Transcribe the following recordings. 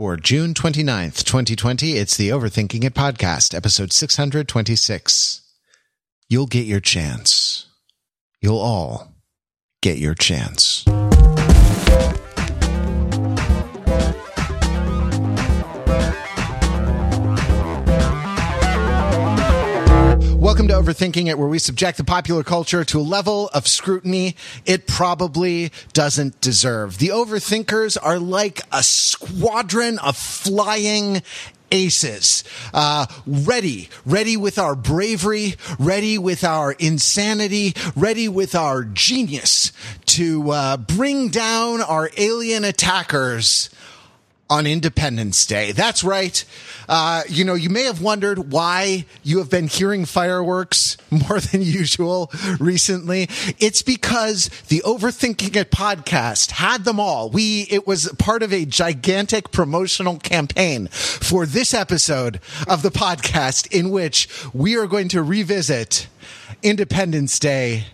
For June 29th, 2020, it's the Overthinking It podcast, episode 626. You'll get your chance. You'll all get your chance. Overthinking It, where we subject the popular culture to a level of scrutiny it probably doesn't deserve. The overthinkers are like a squadron of flying aces, uh, ready, ready with our bravery, ready with our insanity, ready with our genius to uh, bring down our alien attackers on Independence Day. That's right. Uh, you know, you may have wondered why you have been hearing fireworks more than usual recently. It's because the Overthinking It podcast had them all. We, it was part of a gigantic promotional campaign for this episode of the podcast in which we are going to revisit Independence Day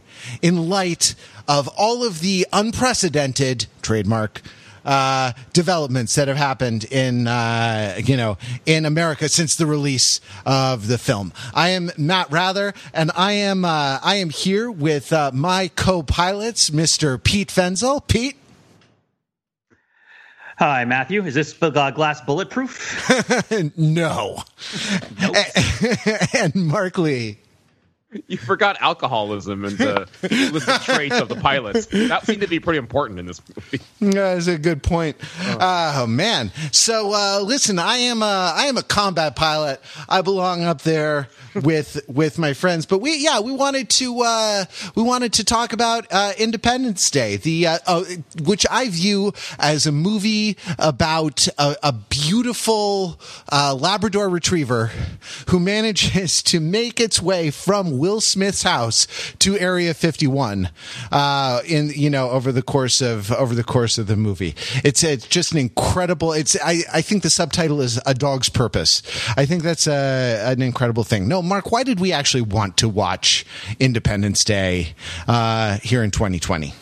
in light of all of the unprecedented trademark uh, developments that have happened in uh, you know in America since the release of the film. I am Matt Wrather, and I am uh, I am here with uh, my co-pilots, Mr. Pete Fenzel. Pete. Hi, Matthew. Is this uh, glass bulletproof? no. And Mark Lee. You forgot alcoholism and the traits of the pilots. That seemed to be pretty important in this movie. That's a good point. Oh, oh man. So uh, listen, I am a, I am a combat pilot. I belong up there with with my friends. But we yeah we wanted to uh, we wanted to talk about uh, Independence Day, the uh, uh which I view as a movie about a, a beautiful uh, Labrador Retriever who manages to make its way from Will Smith's house to Area 51 uh, in you know over the course of over the course of the movie. It's it's just an incredible. It's I I think the subtitle is A Dog's Purpose. I think that's a, an incredible thing. No, Mark, why did we actually want to watch Independence Day uh, here in 2020?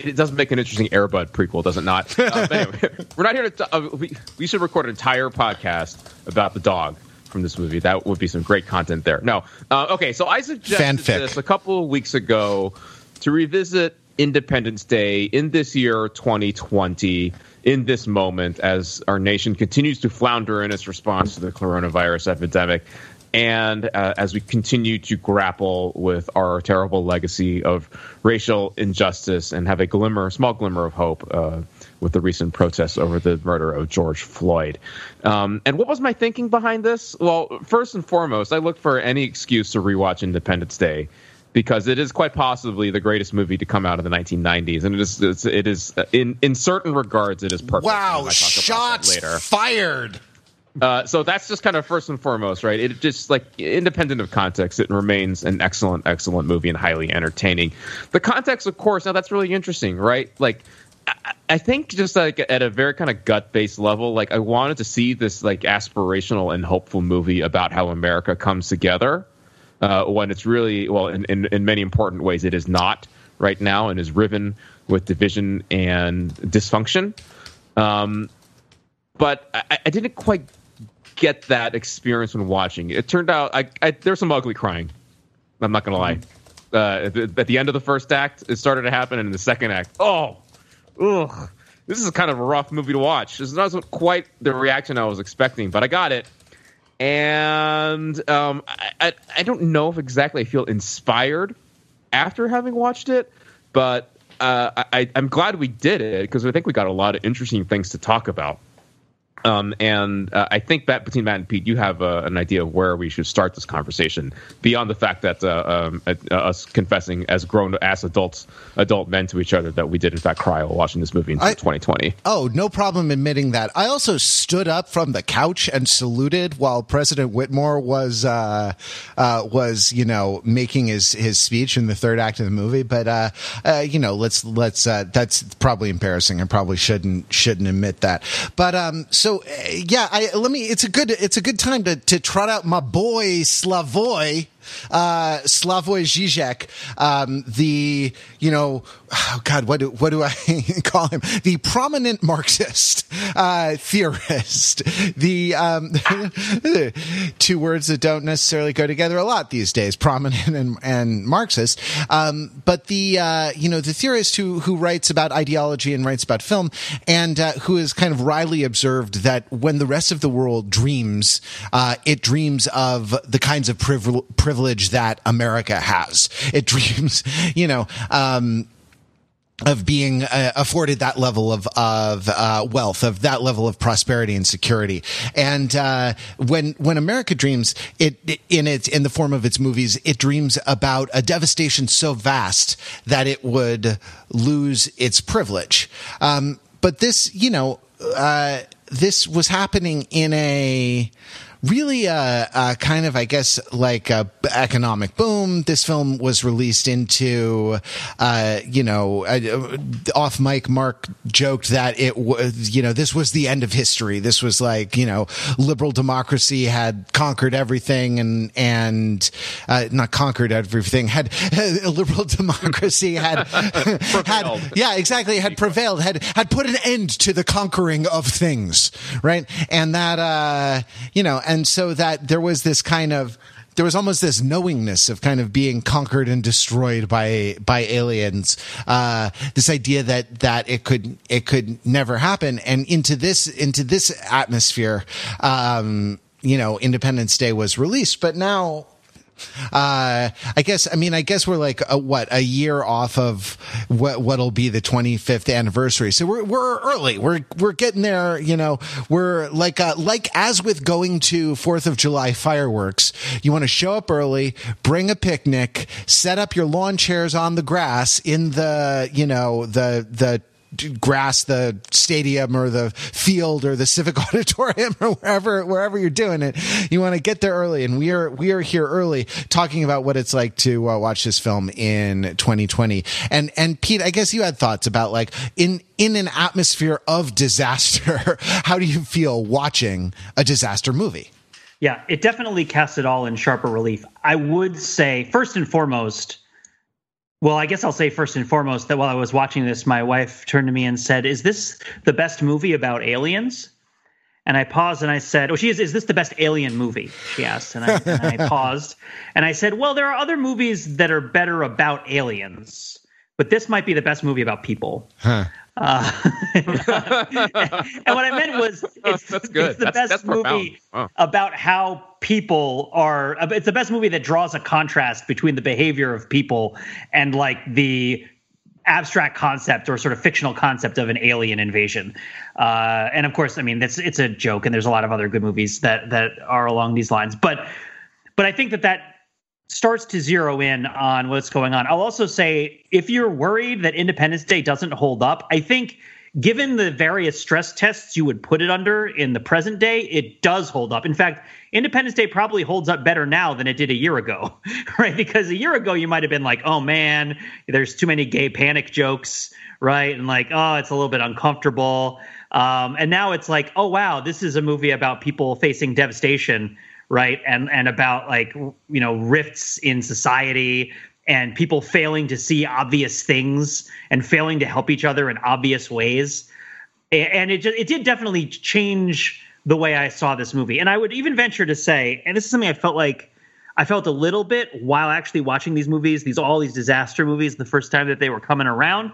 it does make an interesting Air Bud prequel, does it not? Uh, anyway, we're not here to. Uh, we, we should record an entire podcast about the dog from this movie. That would be some great content there. No, uh, okay. So I suggested Fanfic. this a couple of weeks ago to revisit Independence Day in this year, 2020, in this moment, as our nation continues to flounder in its response to the coronavirus epidemic. And uh, as we continue to grapple with our terrible legacy of racial injustice and have a glimmer, small glimmer of hope uh, with the recent protests over the murder of George Floyd. Um, and what was my thinking behind this? Well, first and foremost, I looked for any excuse to rewatch Independence Day because it is quite possibly the greatest movie to come out of the 1990s, and it is it's, it is in in certain regards it is perfect. Wow! Shots fired. Uh, so that's just kind of first and foremost, right? It just like independent of context, it remains an excellent, excellent movie and highly entertaining. The context, of course, now that's really interesting, right? Like I think just like at a very kind of gut based level, like I wanted to see this like aspirational and hopeful movie about how America comes together uh, when it's really well in, in, in many important ways it is not right now and is riven with division and dysfunction. Um, but I, I, didn't quite get that experience when watching. It turned out I, I there's some ugly crying. I'm not gonna lie. Uh, at, the, at the end of the first act, it started to happen, and in the second act, oh ugh, this is kind of a rough movie to watch. This wasn't quite the reaction I was expecting, but I got it. And um, I, I, I don't know if exactly I feel inspired after having watched it, but uh, I, I'm glad we did it because I think we got a lot of interesting things to talk about. Um, and uh, I think that between Matt and Pete, you have uh, an idea of where we should start this conversation beyond the fact that uh, um, uh, us confessing as grown ass adults, adult men to each other that we did in fact cry while watching this movie in I, 2020. Oh, no problem admitting that. I also stood up from the couch and saluted while President Whitmore was uh, uh, was you know making his his speech in the third act of the movie. But you know, let's let's that's probably embarrassing. I probably shouldn't shouldn't admit that. But um, so so uh, yeah, I, let me. It's a good. It's a good time to to trot out my boy Slavoj uh, Slavoj Žižek, um, the you know, oh God, what do what do I call him? The prominent Marxist uh, theorist. The um, two words that don't necessarily go together a lot these days: prominent and, and Marxist. Um, but the uh, you know the theorist who who writes about ideology and writes about film, and uh, who has kind of wryly observed that when the rest of the world dreams, uh, it dreams of the kinds of privilege privilege that America has. It dreams, you know, um, of being uh, afforded that level of of uh, wealth, of that level of prosperity and security, and uh, when when America dreams, it, it, in its in the form of its movies, it dreams about a devastation so vast that it would lose its privilege. Um, but this, you know, uh, this was happening in a really a, a, kind of, I guess, like a economic boom. This film was released into, uh, you know, uh, off mic. Mark joked that it was, you know, this was the end of history. This was like, you know, liberal democracy had conquered everything and and uh, not conquered everything. Had liberal democracy had had yeah exactly had prevailed had had put an end to the conquering of things right and that uh you know and so that there was this kind of there was almost this knowingness of kind of being conquered and destroyed by by aliens. Uh, this idea that that it could it could never happen, and into this into this atmosphere, um, you know, Independence Day was released, but now uh, I guess, I mean, I guess we're like, a, what, a year off of what, what'll be the 25th anniversary. So we're, we're early. We're, we're getting there, you know, we're like, uh, like as with going to 4th of July fireworks, you want to show up early, bring a picnic, set up your lawn chairs on the grass in the, you know, the, the grass the stadium or the field or the civic auditorium or wherever wherever you're doing it. You want to get there early and we are we are here early talking about what it's like to uh, watch this film in 2020 and and Pete I guess you had thoughts about like in in an atmosphere of disaster how do you feel watching a disaster movie? Yeah it definitely casts it all in sharper relief. I would say first and foremost well, I guess I'll say first and foremost that while I was watching this, my wife turned to me and said, "Is this the best movie about aliens?" And I paused and I said, "Oh, she is. Is this the best alien movie?" She asked, and I, and I paused and I said, "Well, there are other movies that are better about aliens, but this might be the best movie about people." Huh. Uh, and what I meant was, it's, that's good. It's the that's, best that's movie about how people are. It's the best movie that draws a contrast between the behavior of people and like the abstract concept or sort of fictional concept of an alien invasion. Uh, and of course, I mean, that's it's a joke, and there's a lot of other good movies that that are along these lines. But but I think that that starts to zero in on what's going on. I'll also say if you're worried that Independence Day doesn't hold up, I think given the various stress tests you would put it under in the present day, it does hold up. In fact, Independence Day probably holds up better now than it did a year ago, right? Because a year ago you might have been like, "Oh man, there's too many gay panic jokes," right? And like, "Oh, it's a little bit uncomfortable." Um, and now it's like, "Oh wow, this is a movie about people facing devastation." Right? And and about like you know rifts in society and people failing to see obvious things and failing to help each other in obvious ways. And it it did definitely change the way I saw this movie. And I would even venture to say and this is something I felt like I felt a little bit while actually watching these movies these all these disaster movies the first time that they were coming around.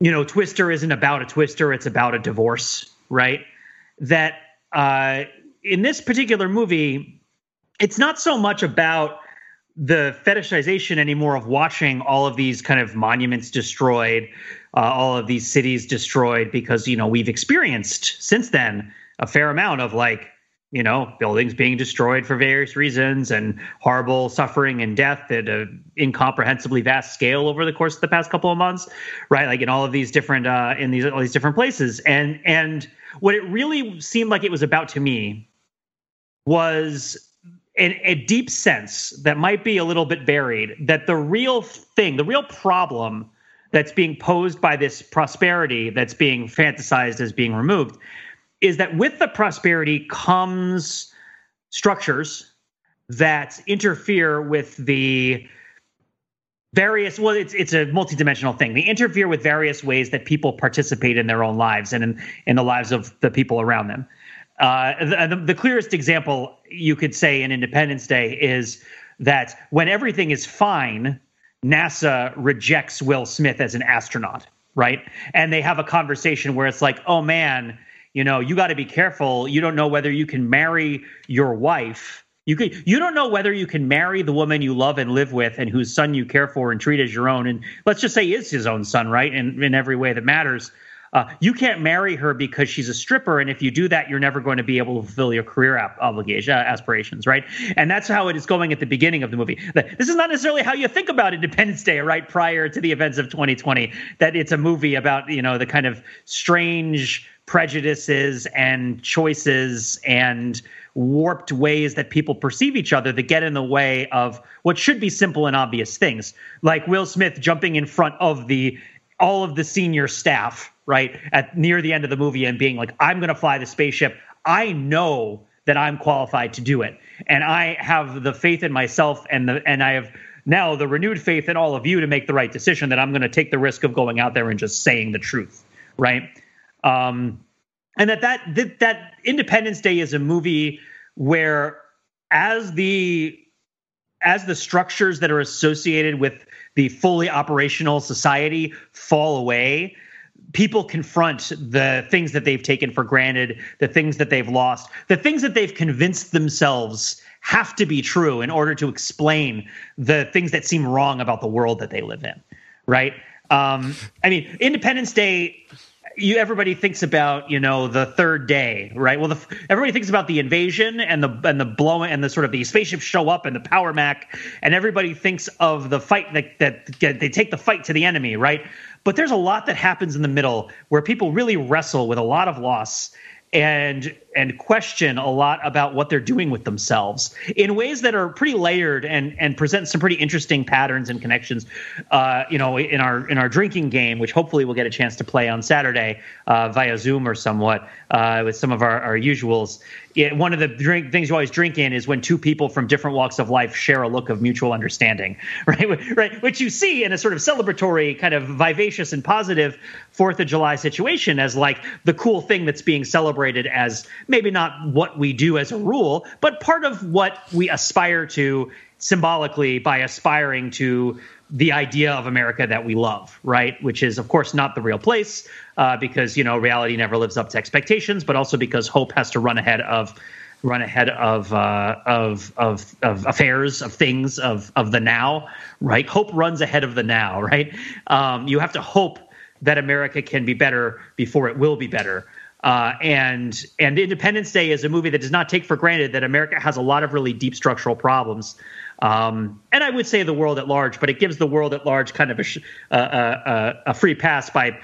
You know Twister isn't about a twister it's about a divorce right? That uh in this particular movie, it's not so much about the fetishization anymore of watching all of these kind of monuments destroyed, uh, all of these cities destroyed, because you know we've experienced since then a fair amount of like you know buildings being destroyed for various reasons and horrible suffering and death at an incomprehensibly vast scale over the course of the past couple of months, right? Like in all of these different uh, in these all these different places, and and what it really seemed like it was about to me was an, a deep sense that might be a little bit buried that the real thing, the real problem that's being posed by this prosperity that's being fantasized as being removed is that with the prosperity comes structures that interfere with the various well it's it's a multidimensional thing. They interfere with various ways that people participate in their own lives and in, in the lives of the people around them uh, the, the, clearest example you could say in independence day is that when everything is fine nasa rejects will smith as an astronaut right and they have a conversation where it's like oh man you know you got to be careful you don't know whether you can marry your wife you could you don't know whether you can marry the woman you love and live with and whose son you care for and treat as your own and let's just say is his own son, right? In in every way that matters. Uh, you can't marry her because she's a stripper, and if you do that, you're never going to be able to fulfill your career ap- obligation uh, aspirations, right? And that's how it is going at the beginning of the movie. This is not necessarily how you think about Independence Day, right? Prior to the events of 2020, that it's a movie about you know the kind of strange prejudices and choices and warped ways that people perceive each other that get in the way of what should be simple and obvious things, like Will Smith jumping in front of the all of the senior staff, right, at near the end of the movie and being like, "I'm going to fly the spaceship. I know that I'm qualified to do it, and I have the faith in myself, and the and I have." Now the renewed faith in all of you to make the right decision that I'm going to take the risk of going out there and just saying the truth, right? Um, and that, that that that Independence Day is a movie where as the as the structures that are associated with the fully operational society fall away people confront the things that they've taken for granted the things that they've lost the things that they've convinced themselves have to be true in order to explain the things that seem wrong about the world that they live in right? Um, i mean independence day you everybody thinks about you know the third day right? Well the, everybody thinks about the invasion and the and the blowing and the sort of the spaceships show up and the power mac and everybody thinks of the fight that that they take the fight to the enemy right? But there's a lot that happens in the middle where people really wrestle with a lot of loss and and question a lot about what they're doing with themselves in ways that are pretty layered and and present some pretty interesting patterns and connections. Uh, you know, in our in our drinking game, which hopefully we'll get a chance to play on Saturday uh, via Zoom or somewhat uh, with some of our, our usuals it, one of the drink things you always drink in is when two people from different walks of life share a look of mutual understanding, right? right, which you see in a sort of celebratory, kind of vivacious and positive Fourth of July situation as like the cool thing that's being celebrated as maybe not what we do as a rule, but part of what we aspire to symbolically by aspiring to the idea of America that we love, right? Which is, of course, not the real place uh, because you know reality never lives up to expectations, but also because hope has to run ahead of run ahead of uh, of, of of affairs, of things, of of the now, right? Hope runs ahead of the now, right? Um, you have to hope that America can be better before it will be better. Uh, and and Independence Day is a movie that does not take for granted that America has a lot of really deep structural problems. Um, and I would say the world at large, but it gives the world at large kind of a, a, a, a free pass by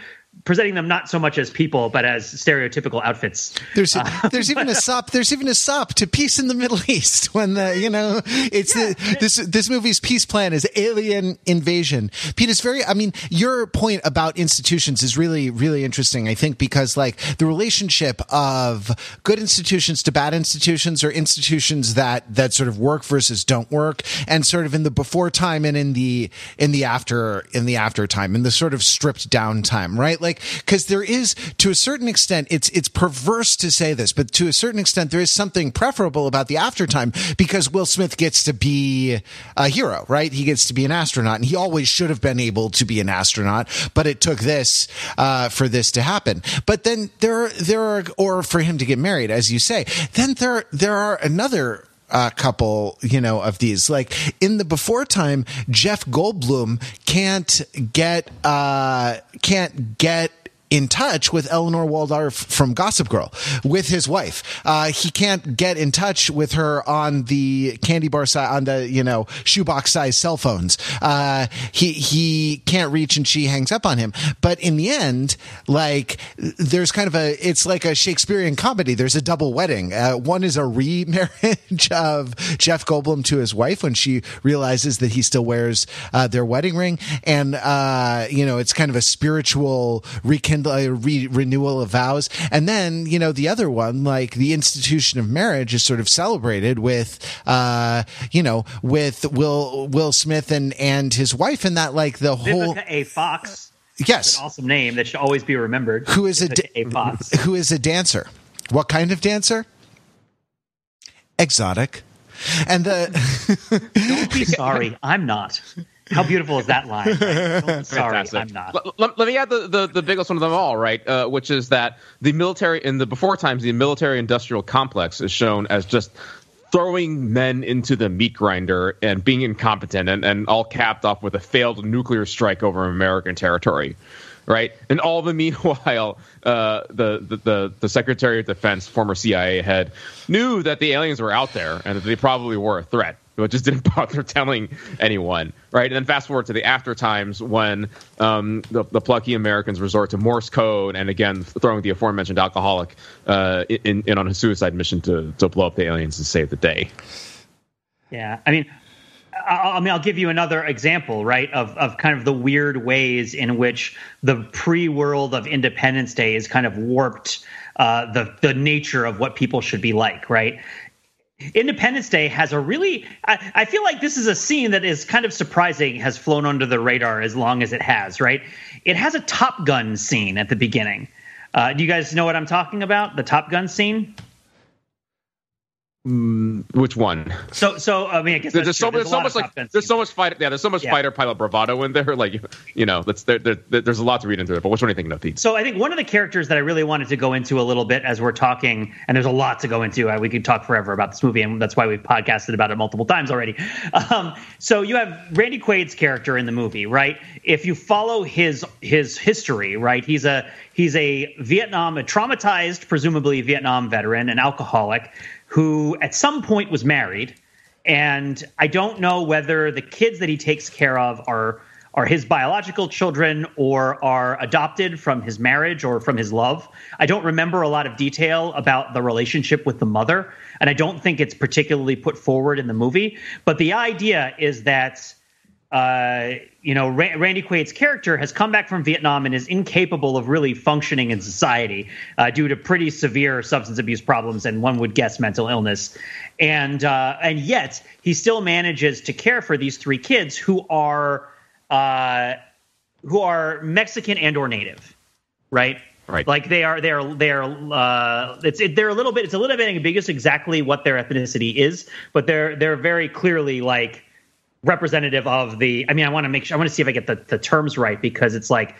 presenting them not so much as people but as stereotypical outfits. There's uh, there's even a sop there's even a sop to peace in the Middle East when the you know it's yeah. the, this this movie's peace plan is alien invasion. Pete is very I mean your point about institutions is really really interesting I think because like the relationship of good institutions to bad institutions or institutions that that sort of work versus don't work and sort of in the before time and in the in the after in the after time in the sort of stripped down time right like because there is to a certain extent it's it's perverse to say this but to a certain extent there is something preferable about the aftertime because will smith gets to be a hero right? He gets to be an astronaut and he always should have been able to be an astronaut but it took this uh, for this to happen. But then there there are or for him to get married as you say. Then there there are another a couple, you know, of these. Like in the before time, Jeff Goldblum can't get uh can't get in touch with Eleanor Waldorf from Gossip Girl with his wife. Uh, he can't get in touch with her on the candy bar side, on the, you know, shoebox size cell phones. Uh, he, he can't reach and she hangs up on him. But in the end, like, there's kind of a, it's like a Shakespearean comedy. There's a double wedding. Uh, one is a remarriage of Jeff Goldblum to his wife when she realizes that he still wears uh, their wedding ring. And, uh, you know, it's kind of a spiritual rekindling a re- renewal of vows, and then you know the other one, like the institution of marriage, is sort of celebrated with, uh, you know, with Will Will Smith and and his wife, and that like the whole Vivica A. Fox. yes, An awesome name that should always be remembered. who is a da- A. Fox. who is a dancer. What kind of dancer? Exotic. And the Don't be sorry, I'm not. How beautiful is that line? right? Sorry, Fantastic. I'm not. Let, let- let me add the, the, the biggest one of them all, right? Uh, which is that the military, in the before times, the military industrial complex is shown as just throwing men into the meat grinder and being incompetent and, and all capped off with a failed nuclear strike over American territory. Right, and all the meanwhile, uh, the, the the the Secretary of Defense, former CIA head, knew that the aliens were out there and that they probably were a threat but just didn't bother telling anyone, right? And then fast forward to the after times when um, the, the plucky Americans resort to Morse code and again throwing the aforementioned alcoholic uh, in, in on a suicide mission to, to blow up the aliens and save the day. Yeah, I mean, I, mean, I'll give you another example, right, of of kind of the weird ways in which the pre-world of Independence Day is kind of warped uh, the the nature of what people should be like, right? Independence Day has a really, I, I feel like this is a scene that is kind of surprising, has flown under the radar as long as it has, right? It has a Top Gun scene at the beginning. Uh, do you guys know what I'm talking about? The Top Gun scene? Which one? So, so I mean, I guess There's, so, true. there's so much like there's so much fighter yeah there's so much Yeah. fighter pilot bravado in there like you know that's there, there, there- there's a lot to read into it but which one are you thinking of Pete? So I think one of the characters that I really wanted to go into a little bit as we're talking, and there's a lot to go into. Uh, we could talk forever about this movie, and that's why we've podcasted about it multiple times already. Um, so you have Randy Quaid's character in the movie, right? If you follow his his history, right, he's a he's a Vietnam, a traumatized, presumably Vietnam veteran, an alcoholic, who at some point was married, and I don't know whether the kids that he takes care of are are his biological children or are adopted from his marriage or from his love. I don't remember a lot of detail about the relationship with the mother, and I don't think it's particularly put forward in the movie. But the idea is that uh, you know, Ra- Randy Quaid's character has come back from Vietnam and is incapable of really functioning in society uh, due to pretty severe substance abuse problems and one would guess mental illness, and uh, and yet he still manages to care for these three kids who are uh, who are Mexican and or native, right? Right. Like they are, they are, they are. Uh, it's it, they're a little bit. It's a little bit ambiguous exactly what their ethnicity is, but they're they're very clearly like representative of the. I mean, I want to make sure. I want to see if I get the, the terms right because it's like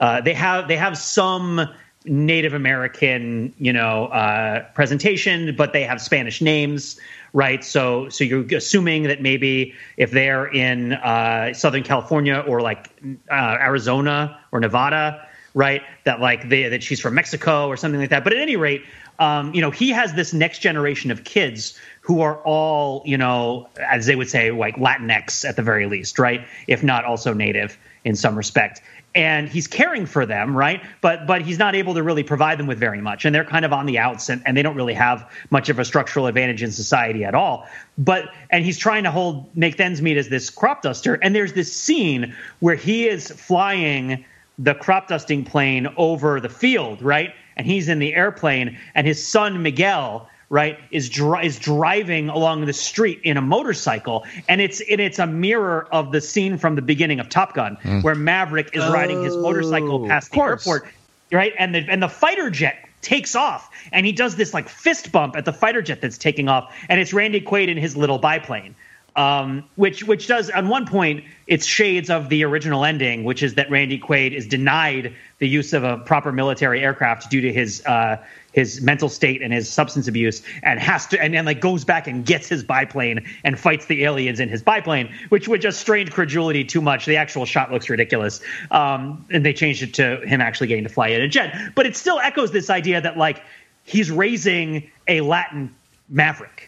uh, they have they have some Native American, you know, uh, presentation, but they have Spanish names, right? So so you're assuming that maybe if they're in uh, Southern California or like uh, Arizona or Nevada, right, that like they, that she's from Mexico or something like that. But at any rate, um, you know, he has this next generation of kids who are all, you know, as they would say, like Latinx at the very least, right? If not also native in some respect. And he's caring for them, right? But but he's not able to really provide them with very much, and they're kind of on the outs, and, and they don't really have much of a structural advantage in society at all. But and he's trying to hold make ends meet as this crop duster, and there's this scene where he is flying the crop dusting plane over the field, right? And he's in the airplane, and his son Miguel, right, is dri- is driving along the street in a motorcycle, and it's and it's a mirror of the scene from the beginning of Top Gun, mm. where Maverick is riding his oh, motorcycle Oh, past the airport, right? And the and the fighter jet takes off, and he does this like fist bump at the fighter jet that's taking off, and it's Randy Quaid in his little biplane um, which which does on one point it's shades of the original ending, which is that Randy Quaid is denied the use of a proper military aircraft due to his uh, his mental state and his substance abuse, and has to and then like goes back and gets his biplane and fights the aliens in his biplane, which would just strain credulity too much. The actual shot looks ridiculous, um, and they changed it to him actually getting to fly in a jet, but it still echoes this idea that like he's raising a Latin maverick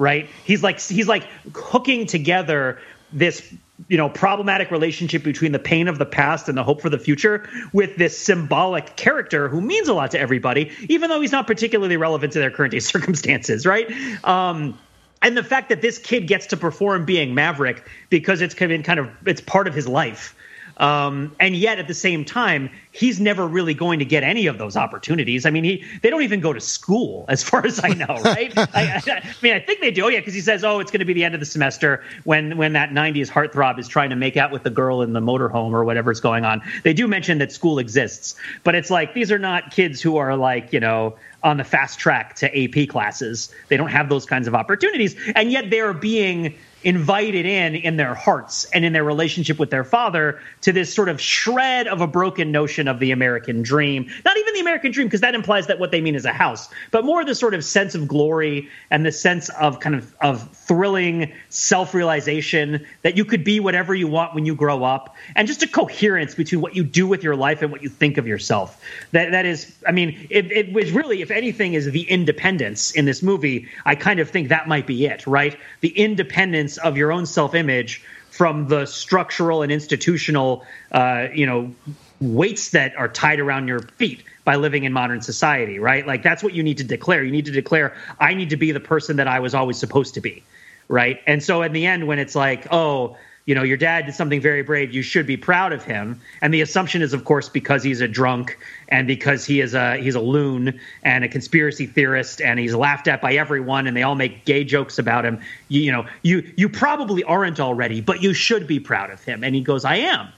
right? He's like he's like hooking together this you know problematic relationship between the pain of the past and the hope for the future with this symbolic character who means a lot to everybody, even though he's not particularly relevant to their current day circumstances, right? Um, and the fact that this kid gets to perform being Maverick because it's kind of kind of it's part of his life. Um, and yet at the same time, he's never really going to get any of those opportunities. I mean, he they don't even go to school, as far as I know, right? I, I, I, mean, I think they do. Oh, yeah, because he says, "Oh, it's going to be the end of the semester when when that '90s heartthrob is trying to make out with the girl in the motorhome or whatever's going on." They do mention that school exists, but it's like these are not kids who are like you know on the fast track to AP classes. They don't have those kinds of opportunities, and yet they're being invited in in their hearts and in their relationship with their father to this sort of shred of a broken notion of the American dream. Not even the American dream, because that implies that what they mean is a house, but more the sort of sense of glory and the sense of kind of, of thrilling self realization that you could be whatever you want when you grow up, and just a coherence between what you do with your life and what you think of yourself. That that is, I mean, it, it was really, if anything, is the independence in this movie. I kind of think that might be it, right? The independence of your own self image from the structural and institutional, uh, you know, weights that are tied around your feet by living in modern society, right? Like that's what you need to declare. You need to declare, I need to be the person that I was always supposed to be, right? And so in the end, when it's like, oh, you know, your dad did something very brave. You should be proud of him. And the assumption is, of course, because he's a drunk and because he is a he's a loon and a conspiracy theorist and he's laughed at by everyone and they all make gay jokes about him. You, you know, you you probably aren't already, but you should be proud of him. And he goes, I am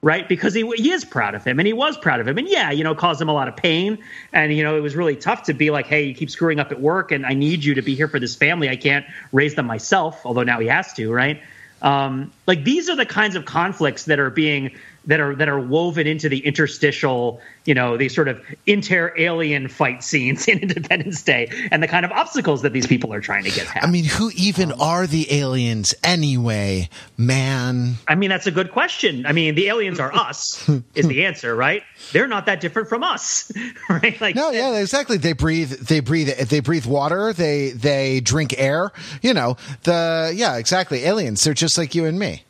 right? Because he, he is proud of him and he was proud of him. And yeah, you know, caused him a lot of pain. And, you know, it was really tough to be like, hey, you keep screwing up at work and I need you to be here for this family. I can't raise them myself, although now he has to, right? Um, like these are the kinds of conflicts that are being that are that are woven into the interstitial, you know, these sort of inter-alien fight scenes in Independence Day, and the kind of obstacles that these people are trying to get past. I mean, who even um, are the aliens anyway, man? I mean, that's a good question. I mean, the aliens are us, is the answer, right? They're not that different from us, right? Like, no, yeah, exactly. They breathe, they breathe, they breathe water. They they drink air. You know, the yeah, exactly. Aliens. They're just like you and me.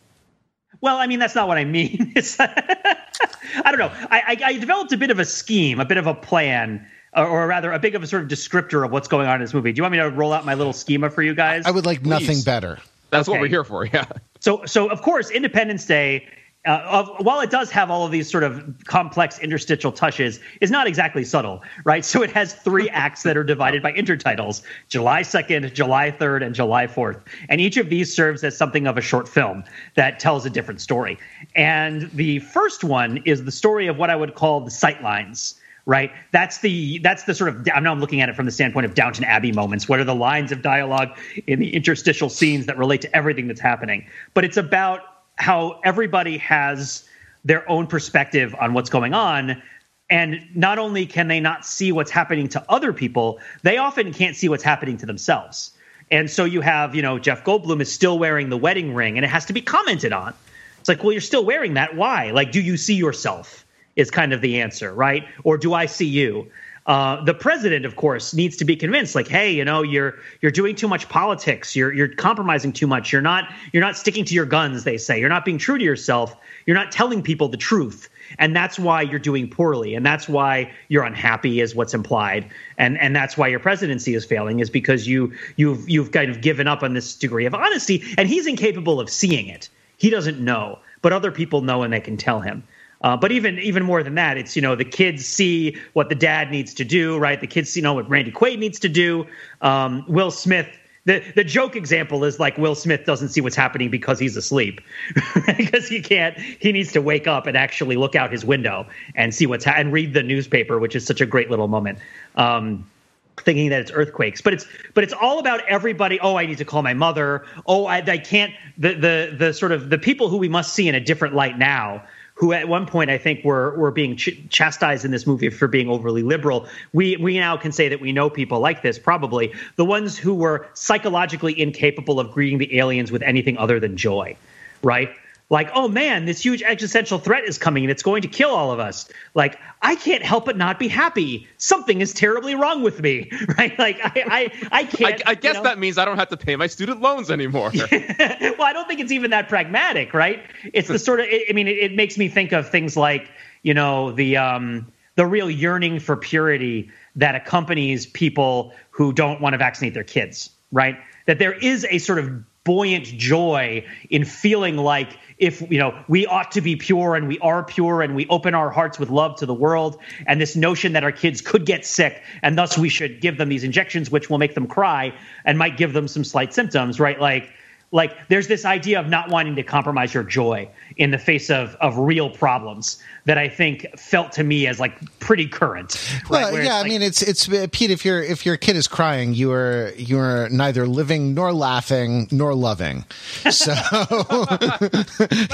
Well, I mean, that's not what I mean. It's, I don't know. I, I, I, developed a bit of a scheme, a bit of a plan, or, or, rather, a bit of a sort of descriptor of what's going on in this movie. Do you want me to roll out my little schema for you guys? I would like Please. nothing better. That's okay. what we're here for. Yeah. So, so of course, Independence Day uh, while it does have all of these sort of complex interstitial touches, is not exactly subtle, right? So it has three acts that are divided by intertitles: July 2nd, July 3rd, and July 4th. And each of these serves as something of a short film that tells a different story. And the first one is the story of what I would call the sightlines right? That's the that's the sort of I'm now looking at it from the standpoint of Downton Abbey moments. What are the lines of dialogue in the interstitial scenes that relate to everything that's happening? But it's about how everybody has their own perspective on what's going on. And not only can they not see what's happening to other people they often can't see what's happening to themselves. And so you have you know jeff goldblum is still wearing the wedding ring and it has to be commented on. It's like well you're still wearing that. Why? Like do you see yourself is kind of the answer right? Or do i see you uh, the president, of course, needs to be convinced. Like, hey, you know, you're you're doing too much politics. You're you're compromising too much. You're not you're not sticking to your guns. They say you're not being true to yourself. You're not telling people the truth, and that's why you're doing poorly. And that's why you're unhappy, is what's implied. And and that's why your presidency is failing, is because you you've you've kind of given up on this degree of honesty. And he's incapable of seeing it. He doesn't know, but other people know, and they can tell him. Uh, but even even more than that, it's you know the kids see what the dad needs to do, right? The kids see you know what Randy Quaid needs to do. Um, Will Smith. The, the joke example is like Will Smith doesn't see what's happening because he's asleep because he can't he needs to wake up and actually look out his window and see what's ha- and read the newspaper which is such a great little moment um, thinking that it's earthquakes but it's but it's all about everybody oh i need to call my mother oh i, I can't the the the sort of the people who we must see in a different light now who at one point I think were were being ch- chastised in this movie for being overly liberal. We we now can say that we know people like this. Probably the ones who were psychologically incapable of greeting the aliens with anything other than joy, right? Like, oh man, this huge existential threat is coming and it's going to kill all of us. Like, I can't help but not be happy. Something is terribly wrong with me, right? Like, I, I, I can't. I, I guess you know? that means I don't have to pay my student loans anymore. well, I don't think it's even that pragmatic, right? It's the sort of. I mean, it, it makes me think of things like, you know, the um, the real yearning for purity that accompanies people who don't want to vaccinate their kids, right? That there is a sort of buoyant joy in feeling like if you know we ought to be pure and we are pure and we open our hearts with love to the world and this notion that our kids could get sick and thus we should give them these injections which will make them cry and might give them some slight symptoms right? Like like there's this idea of not wanting to compromise your joy in the face of of real problems that I think felt to me as like pretty current. Right? Well, yeah, like, I mean, it's it's uh, Pete. If your if your kid is crying, you are you are neither living nor laughing nor loving. So,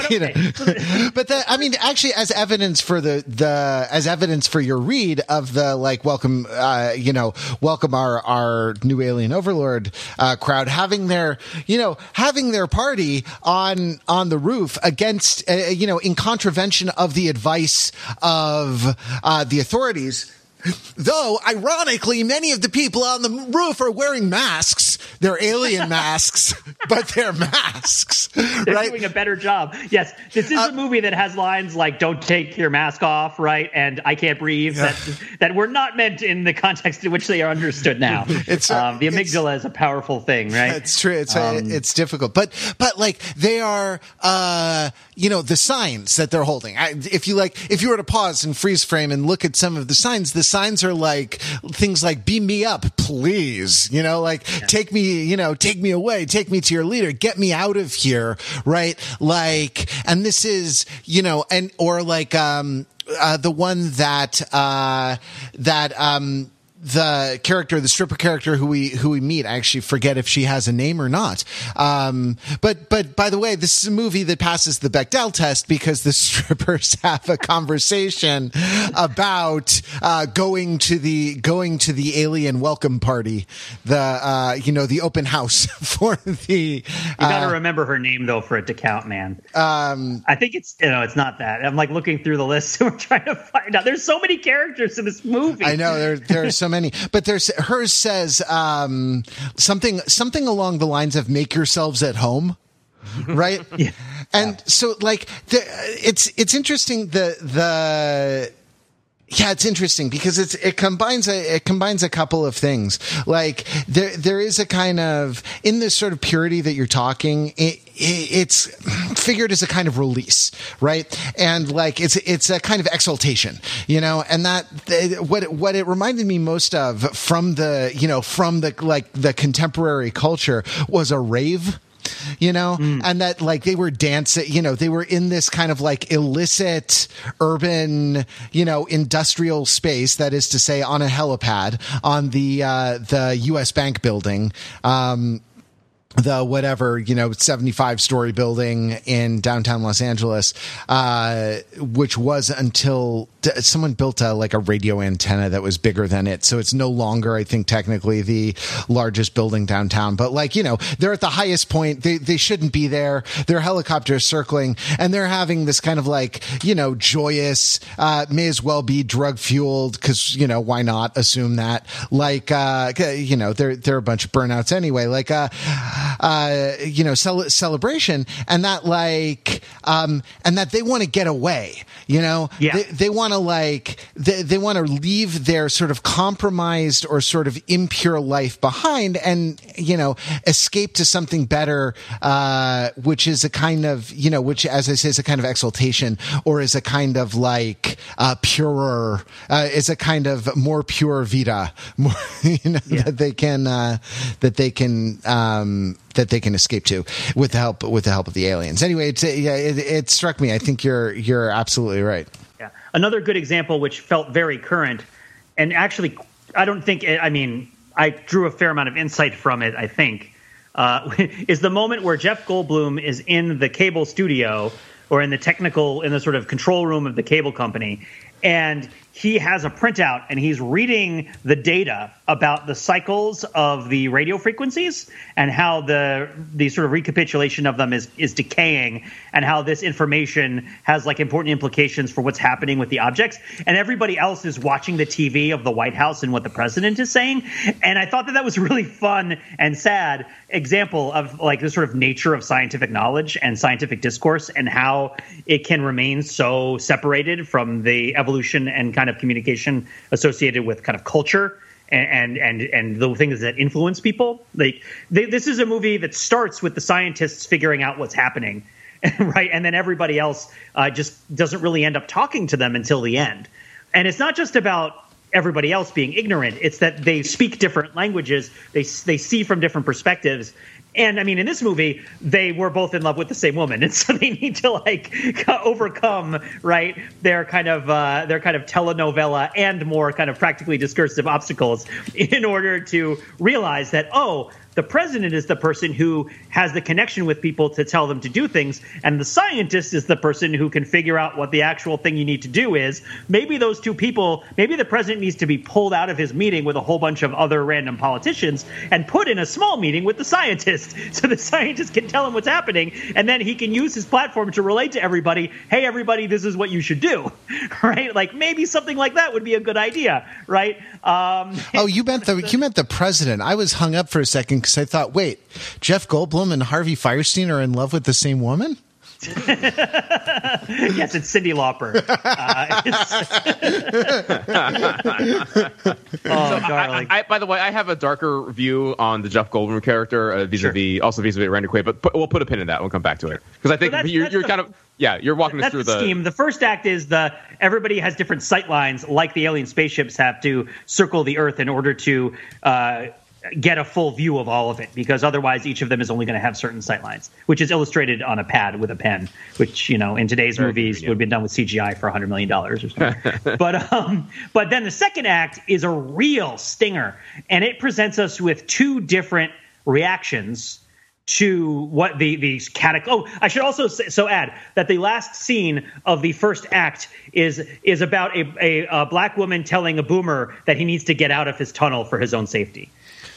you know, but that I mean, actually, as evidence for the the as evidence for your read of the like welcome, uh, you know, welcome our our new alien overlord uh, crowd having their you know having their party on on the roof against uh, you know in contravention of the advice of uh, the authorities Though, ironically, many of the people on the roof are wearing masks. They're alien masks, but they're masks. They're right? doing a better job. Yes, this is uh, a movie that has lines like "Don't take your mask off," right, and "I can't breathe." Yeah. That that were not meant in the context in which they are understood now. It's um, the amygdala is a powerful thing, right? It's true. It's um, it's difficult, but but like they are, uh, you know, the signs that they're holding. I, if you like, if you were to pause and freeze frame and look at some of the signs, the signs are like things like beam me up, please. You know, like yeah. take me, you know, take me away, take me to your leader, get me out of here. Right. Like, and this is, you know, and, or like, um, uh, the one that, uh, that, um, the character, the stripper character who we who we meet, I actually forget if she has a name or not. Um, but but by the way, this is a movie that passes the Bechdel test because the strippers have a conversation about uh, going to the going to the alien welcome party, the uh, you know the open house for the. Uh, you got to remember her name though for it to count, man. Um, I think it's you know it's not that. I'm like looking through the list and we're trying to find out. There's so many characters in this movie. I know there there are so many, but there's hers says um, something something along the lines of "make yourselves at home." right yeah. and so like the, it's it's interesting the the yeah, it's interesting because it's it combines a it combines a couple of things. Like there there is a kind of in this sort of purity that you're talking. It, it's figured as a kind of release, right? And like it's it's a kind of exaltation, you know. And that what what it reminded me most of from the you know from the like the contemporary culture was a rave you know, mm. and that like they were dancing, you know, they were in this kind of like illicit urban, you know, industrial space. That is to say, on a helipad on the uh, the U.S. Bank building. Um, the whatever you know 75 story building in downtown los angeles uh, which was until someone built a like a radio antenna that was bigger than it. So it's no longer i think technically the largest building downtown but like you know they're at the highest point. They they shouldn't be there. Their helicopters circling and they're having this kind of like you know joyous uh, may as well be drug fueled because you know why not assume that? Like uh, you know they're they're a bunch of burnouts anyway. Like uh uh, you know, cel- celebration and that like, um, and that they want to get away, you know, yeah. they, they want to like, they, they want to leave their sort of compromised or sort of impure life behind and, you know, escape to something better, uh, which is a kind of, you know, which, as I say, is a kind of exaltation or is a kind of like, uh, purer, uh, is a kind of more pure vita, more, you know, yeah. that they can, uh, that they can, um, that they can escape to with the help with the help of the aliens. Anyway, it's, yeah, it, it struck me. I think you're you're absolutely right. Yeah, another good example which felt very current, and actually, I don't think. I mean, I drew a fair amount of insight from it. I think uh, is the moment where Jeff Goldblum is in the cable studio or in the technical in the sort of control room of the cable company, and he has a printout and he's reading the data about the cycles of the radio frequencies and how the the sort of recapitulation of them is is decaying and how this information has like important implications for what's happening with the objects. And everybody else is watching the TV of the White House and what the president is saying. And I thought that that was really fun and sad example of like the sort of nature of scientific knowledge and scientific discourse and how it can remain so separated from the evolution and kind of communication associated with kind of culture and and and the things that influence people. Like they, this is a movie that starts with the scientists figuring out what's happening, right, and then everybody else uh, just doesn't really end up talking to them until the end. And it's not just about everybody else being ignorant; it's that they speak different languages, they they see from different perspectives, and I mean, in this movie, they were both in love with the same woman, and so they need to like overcome right their kind of uh, their kind of telenovela and more kind of practically discursive obstacles in order to realize that oh, the president is the person who has the connection with people to tell them to do things, and the scientist is the person who can figure out what the actual thing you need to do is. Maybe those two people, maybe the president needs to be pulled out of his meeting with a whole bunch of other random politicians and put in a small meeting with the scientist so the scientist can tell him what's happening, and then he can use his platform to relate to everybody hey, everybody, this is what you should do, right? Like maybe something like that would be a good idea, right? Um, oh, you meant the you meant the president. I was hung up for a second because I thought, wait, Jeff Goldblum and Harvey Fierstein are in love with the same woman? yes, it's Cyndi Lauper. Uh, oh, so I, I, by the way, I have a darker view on the Jeff Goldblum character uh, vis-a-vis, sure. also vis-a-vis Randy Quaid, but put, we'll put a pin in that. We'll come back to it because I think so that's, you're, that's you're the, kind of yeah, you're walking us through the, the scheme. The first act is the everybody has different sight lines, like the alien spaceships have to circle the Earth in order to. Uh, get a full view of all of it because otherwise each of them is only going to have certain sight lines, which is illustrated on a pad with a pen, which you know in today's Very movies would have been done with CGI for hundred million dollars or something. but um, but then the second act is a real stinger, and it presents us with two different reactions to what the the catac- oh i should also say, so add that the last scene of the first act is is about a, a, a black woman telling a boomer that he needs to get out of his tunnel for his own safety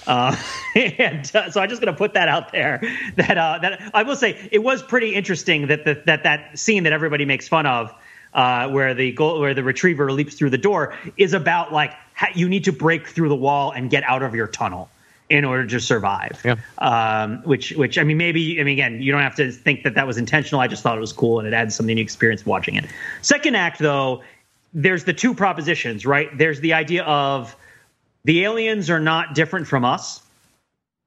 uh, and uh, so I'm just going to put that out there. That uh, that I will say it was pretty interesting that the, that that scene that everybody makes fun of, uh, where the goal, where the retriever leaps through the door, is about like how, you need to break through the wall and get out of your tunnel in order to survive. Yeah. Um, which which I mean maybe I mean again you don't have to think that that was intentional. I just thought it was cool and it adds something to experience watching it. Second act though, there's the two propositions right. There's the idea of the aliens are not different from us.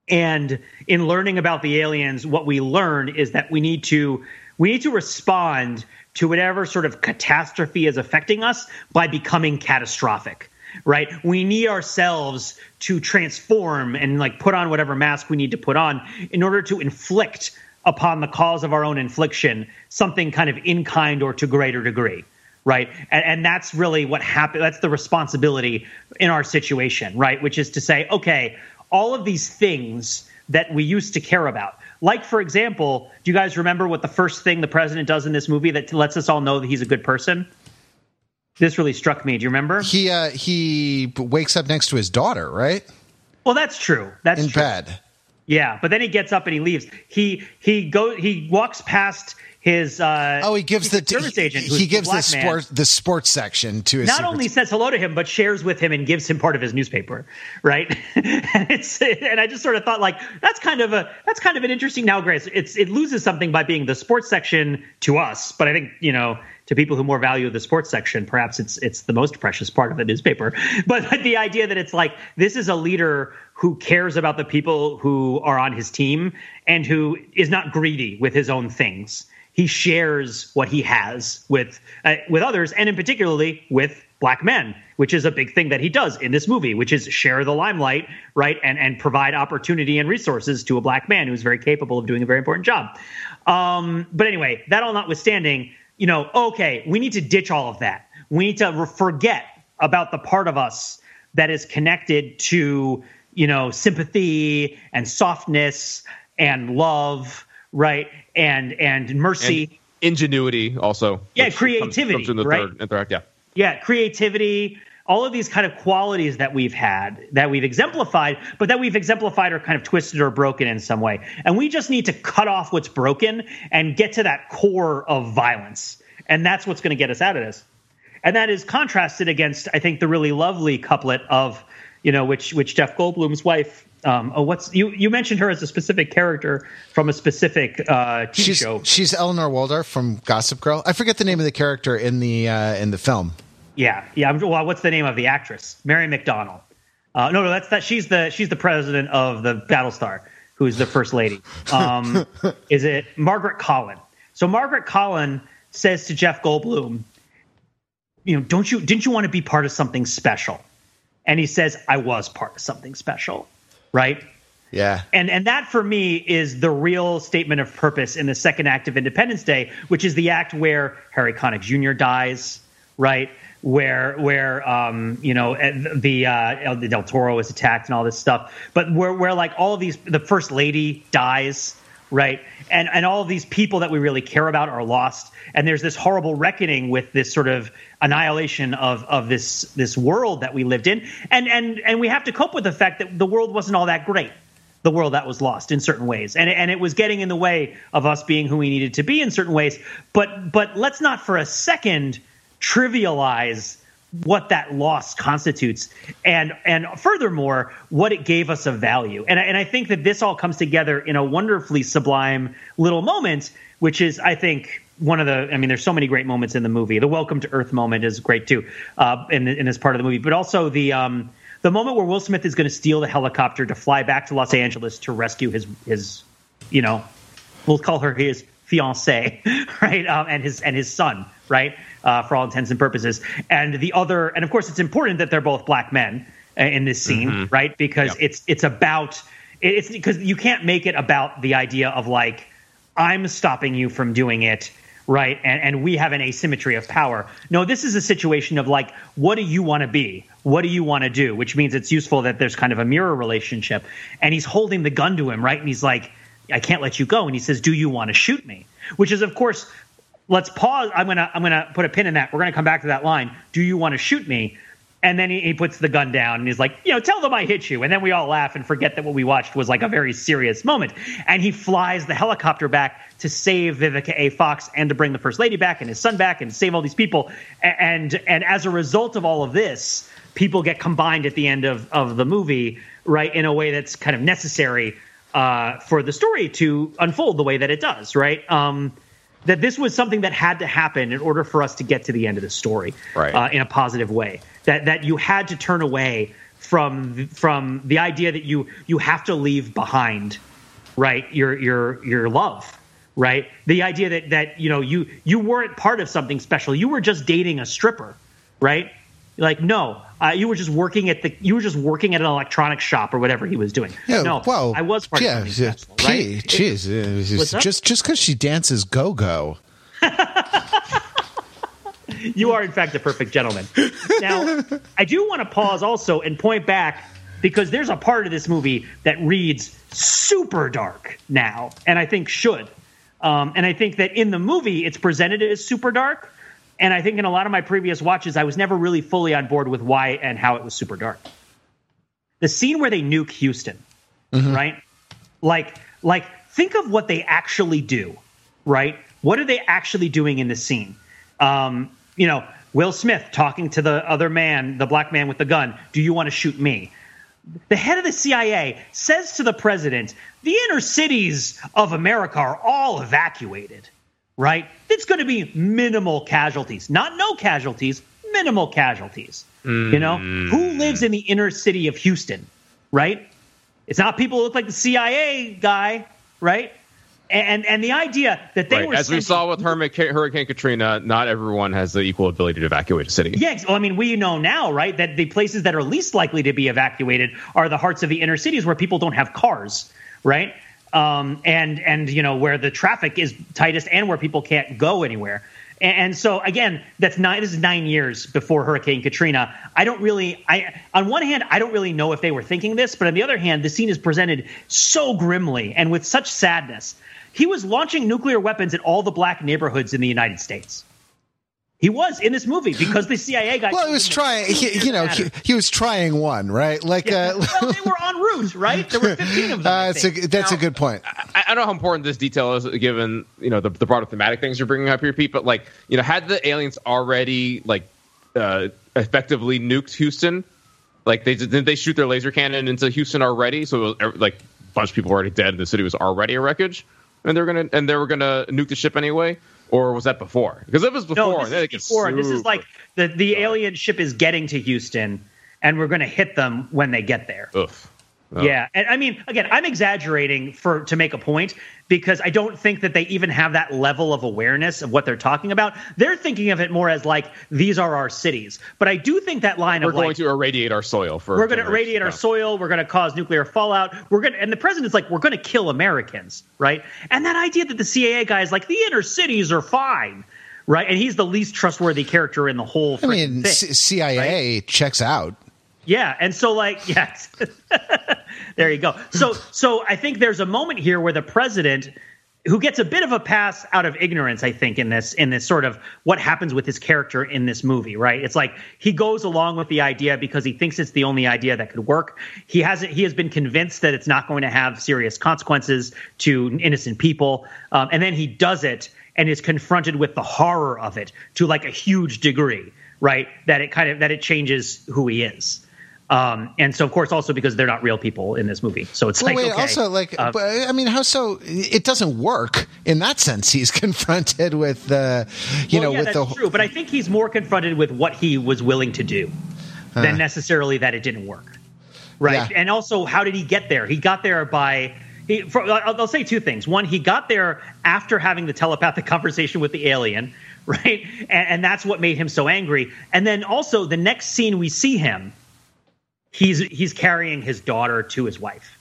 And in learning about the aliens, what we learn is that we need to we need to respond to whatever sort of catastrophe is affecting us by becoming catastrophic right we need ourselves to transform and like put on whatever mask we need to put on in order to inflict upon the cause of our own infliction something kind of in kind or to greater degree right? And, and that's really what happened. That's the responsibility in our situation, right? Which is to say, okay, all of these things that we used to care about. Like, for example, do you guys remember what the first thing the president does in this movie that lets us all know that he's a good person? This really struck me. Do you remember? He uh, he wakes up next to his daughter, right? Well, that's true. That's in true. bed. Yeah, but then he gets up and he leaves. He he go he walks past his uh, oh he gives the service agent he gives the sports the sports section to his not only says hello to him but shares with him and gives him part of his newspaper right? And it's and I just sort of thought like that's kind of a that's kind of an interesting now Grace. It's it loses something by being the sports section to us but I think you know to people who more value the sports section perhaps it's it's the most precious part of the newspaper. But the idea that it's like this is a leader who cares about the people who are on his team and who is not greedy with his own things he shares what he has with uh, with others, and in particularly with black men, which is a big thing that he does in this movie, which is share the limelight, right, and and provide opportunity and resources to a black man who's very capable of doing a very important job. Um, but anyway, that all notwithstanding, you know, okay, we need to ditch all of that. We need to forget about the part of us that is connected to you know sympathy and softness and love right? And and mercy, and ingenuity, also. Yeah, creativity, comes, comes right? Third, third, yeah, yeah, creativity. All of these kind of qualities that we've had, that we've exemplified, but that we've exemplified are kind of twisted or broken in some way. And we just need to cut off what's broken and get to that core of violence. And that's what's going to get us out of this. And that is contrasted against, I think, the really lovely couplet of, you know, which which Jeff Goldblum's wife um, oh, what's you? You mentioned her as a specific character from a specific uh, TV she's, show. She's Eleanor Waldorf from Gossip Girl. I forget the name of the character in the uh, in the film. Yeah, yeah. Well, what's the name of the actress? Mary McDonnell. Uh, no, no, that's that. She's the she's the president of the Battlestar, who's the first lady. Um, is it Margaret Colin? So Margaret Colin says to Jeff Goldblum, you know, don't you didn't you want to be part of something special? And he says, I was part of something special, right? Yeah. And and that for me is the real statement of purpose in the second act of Independence Day, which is the act where Harry Connick Jr. dies, right? Where where um you know eh, the uh the El Toro is attacked and all this stuff, but where where like all of these the first lady dies, right? And and all of these people that we really care about are lost, and there's this horrible reckoning with this sort of annihilation of of this this world that we lived in, and and and we have to cope with the fact that the world wasn't all that great the world that was lost in certain ways. And and it was getting in the way of us being who we needed to be in certain ways. But but let's not for a second trivialize what that loss constitutes and and furthermore what it gave us of value. And I, and I think that this all comes together in a wonderfully sublime little moment which is I think one of the I mean there's so many great moments in the movie. The welcome to earth moment is great too uh, in, in this part of the movie but also the um the moment where Will Smith is going to steal the helicopter to fly back to Los Angeles to rescue his his, you know, we'll call her his fiance, right, um, and his and his son, right, uh, for all intents and purposes. And the other, and of course, it's important that they're both black men uh, in this scene, mm-hmm. right, because yep. it's it's about it's because you can't make it about the idea of like I'm stopping you from doing it right? And, and we have an asymmetry of power. No, this is a situation of like, what do you want to be? What do you want to do? Which means it's useful that there's kind of a mirror relationship. And he's holding the gun to him, right? And he's like, I can't let you go. And he says, Do you want to shoot me? Which is, of course, let's pause. I'm gonna I'm gonna put a pin in that. We're gonna come back to that line. Do you want to shoot me? And then he, he, puts the gun down and he's like, you know, tell them I hit you. And then we all laugh and forget that what we watched was like a very serious moment. And he flies the helicopter back to save Vivica A. Fox and to bring the first lady back and his son back and save all these people. And and as a result of all of this, people get combined at the end of, of the movie, right, in a way that's kind of necessary uh, for the story to unfold the way that it does, right? Um, that this was something that had to happen in order for us to get to the end of the story right. uh, in a positive way. That that you had to turn away from from the idea that you you have to leave behind, right? Your your your love, right? The idea that that you know you you weren't part of something special. You were just dating a stripper, right? Like no, uh, you were just working at the you were just working at an electronics shop or whatever he was doing. Yeah, no, well, I was part yeah, of something special, right? Jeez, it, just just because she dances go go. you are in fact a perfect gentleman. Now, I do want to pause also and point back because there's a part of this movie that reads super dark now, and I think should. Um, and I think that in the movie it's presented as super dark, and I think in a lot of my previous watches, I was never really fully on board with why and how it was super dark. The scene where they nuke Houston, mm-hmm. right? Like, like think of what they actually do, right? What are they actually doing in the scene? Um, you know, Will Smith talking to the other man, the black man with the gun. Do you want to shoot me? The head of the CIA says to the president, "The inner cities of America are all evacuated." Right? It's going to be minimal casualties, not no casualties, minimal casualties. Mm. You know, who lives in the inner city of Houston, right? It's not people who look like the CIA guy, right? And and the idea that they right. were as we saw with Hurricane, Hurricane Katrina, not everyone has the equal ability to evacuate a city. Yeah, well, I mean, we know now, right, that the places that are least likely to be evacuated are the hearts of the inner cities where people don't have cars, right? Um, and and you know where the traffic is tightest and where people can't go anywhere. And, so again, that's nine. This is nine years before Hurricane Katrina. I don't really. I on one hand, I don't really know if they were thinking this, but on the other hand, the scene is presented so grimly and with such sadness. He was launching nuclear weapons at all the black neighborhoods in the United States. He was in this movie because the CIA guy. Well, he was trying. He, you know, he, he, was trying one, right? Like, yeah. uh, well, they were en route, right? There were fifteen of them. Uh, a, that's now, a good point. I, I, don't know how important this detail is, given you know the, the broader thematic things you're bringing up here, Pete. But like, you know, had the aliens already like uh, effectively nuked Houston, like they did they shoot their laser cannon into Houston already? So was, like a bunch of people were already dead, and the city was already a wreckage, and they're gonna and they were gonna nuke the ship anyway or was that before? Because if it was before, no, this is before. This is like the the alien ship is getting to Houston, and and we're going to hit them when they get there. Oof. Oh. Yeah, and I mean, again, I'm exaggerating for to make a point because I don't think that they even have that level of awareness of what they're talking about. They're thinking of it more as like these are our cities. But I do think that line we're of going like, to irradiate our soil for we're going to irradiate our soil, we're going to cause nuclear fallout, we're going to, and the president's like we're going to kill Americans, right? And that idea that the CIA guy is like the inner cities are fine. Right, and he's the least trustworthy character in the whole. Thing I mean, thing, C- CIA right? checks out. Yeah, and so like, yes, there you go. So, so I think there's a moment here where the president, who gets a bit of a pass out of ignorance, I think in this in this sort of what happens with his character in this movie, right? It's like he goes along with the idea because he thinks it's the only idea that could work. He hasn't. He has been convinced that it's not going to have serious consequences to innocent people, um, and then he does it and is confronted with the horror of it to like a huge degree, right? That it kind of that it changes who he is. Um, and so, of course, also because they're not real people in this movie, so it's well, like wait, okay, also like, uh, but, I mean, how so? It doesn't work in that sense. He's confronted with the, you well, know, yeah, with that's the true. But I think he's more confronted with what he was willing to do uh, than necessarily that it didn't work, right? Yeah. And also, how did he get there? He got there by. He, for, I'll, I'll say two things. One, he got there after having the telepathic conversation with the alien, right? And, and that's what made him so angry. And then also, the next scene we see him he's he's carrying his daughter to his wife.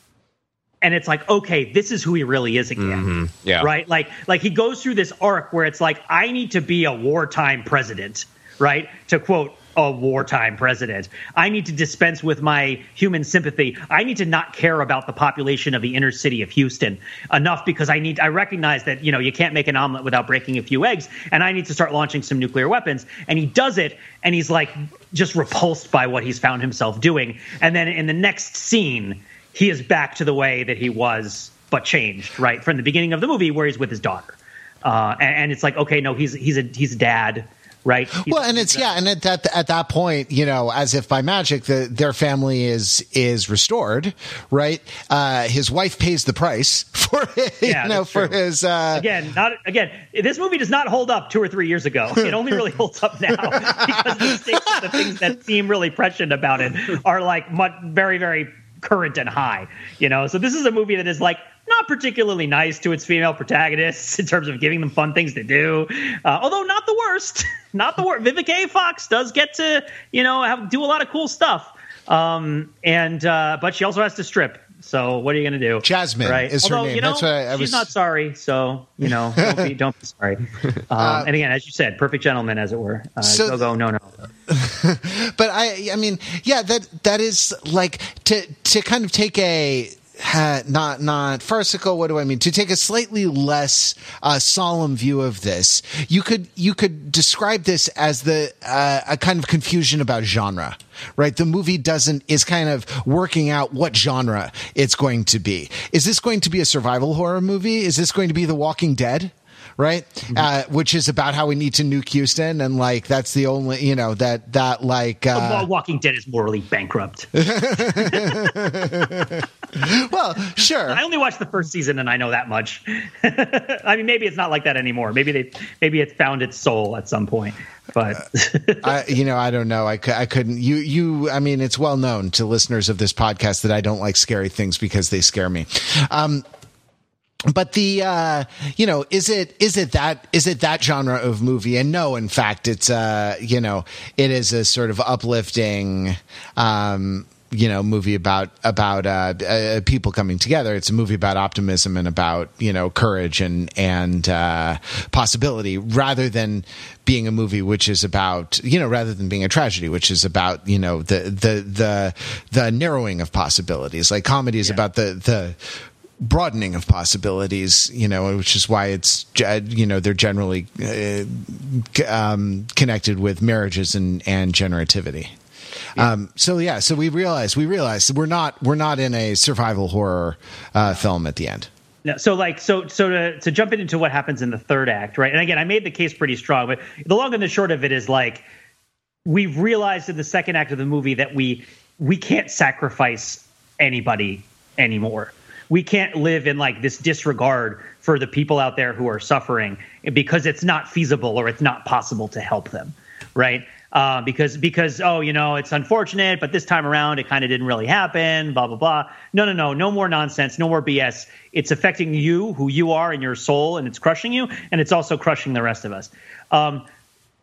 And it's like okay this is who he really is again. Mm-hmm. yeah. Right? Like like he goes through this arc where it's like i need to be a wartime president right? To quote a wartime president. I need to dispense with my human sympathy. I need to not care about the population of the inner city of houston enough because i need i recognize that you know you can't make an omelet without breaking a few eggs and i need to start launching some nuclear weapons. And he does it and he's like just repulsed by what he's found himself doing. And then in the next scene, he is back to the way that he was, but changed, right? From the beginning of the movie where he's with his daughter. Uh, and, and, it's like, okay, no, he's he's a he's a dad right? He's, well, and it's yeah, and at that at that point, you know, as if by magic, the, their family is is restored, right? Uh, his wife pays the price for it, yeah, you know for true. his uh, again. Not again. This movie does not hold up two or three years ago. It only really holds up now because the the things that seem really prescient about it are like much, very very current and high. You know, so this is a movie that is like not particularly nice to its female protagonists in terms of giving them fun things to do. Uh, although not the worst, not the worst. Vivica A. Fox does get to you know have, do a lot of cool stuff. Um, and uh, but she also has to strip. So what are you going to do? Jasmine right? is Although, her name. You know, That's what I, I she's was. not sorry. So you know, don't be, don't be sorry. Um, uh, and again, as you said, perfect gentleman, as it were. Uh, so, go go no no. but I, I mean, yeah, that that is like to to kind of take a ha, not not farcical. What do I mean? To take a slightly less uh, solemn view of this, you could you could describe this as the uh, a kind of confusion about genre. Right, the movie doesn't is kind of working out what genre it's going to be. Is this going to be a survival horror movie? Is this going to be The Walking Dead? right? Mm-hmm. Uh, which is about how we need to nuke Houston, and like that's the only you know that that like uh, Walking Dead is morally bankrupt. well, sure. I only watched the first season, and I know that much. I mean, maybe it's not like that anymore. Maybe they maybe it found its soul at some point. But I, you know, I don't know. I, I couldn't. You, you. I mean, it's well known to listeners of this podcast that I don't like scary things because they scare me. Um, but the uh you know is it is it that is it that genre of movie and no in fact it's uh you know it is a sort of uplifting um you know movie about about uh, uh, people coming together it's a movie about optimism and about you know courage and and uh, possibility rather than being a movie which is about you know rather than being a tragedy which is about you know the the the the narrowing of possibilities like comedy is yeah. about the the broadening of possibilities, you know, which is why it's, you know, they're generally uh, um, connected with marriages and, and generativity. Yeah. Um, so yeah, so we realize we realize we're not we're not in a survival horror uh, film at the end. No, so like so so to to jump into what happens in the third act, right? And again, I made the case pretty strong, but the long and the short of it is like we've realized in the second act of the movie that we we can't sacrifice anybody anymore we can't live in like this disregard for the people out there who are suffering because it's not feasible or it's not possible to help them right uh, because because oh you know it's unfortunate, but this time around it kind of didn't really happen. Blah blah blah. No no no no more nonsense. No more BS. It's affecting you, who you are, and your soul, and it's crushing you, and it's also crushing the rest of us. Um,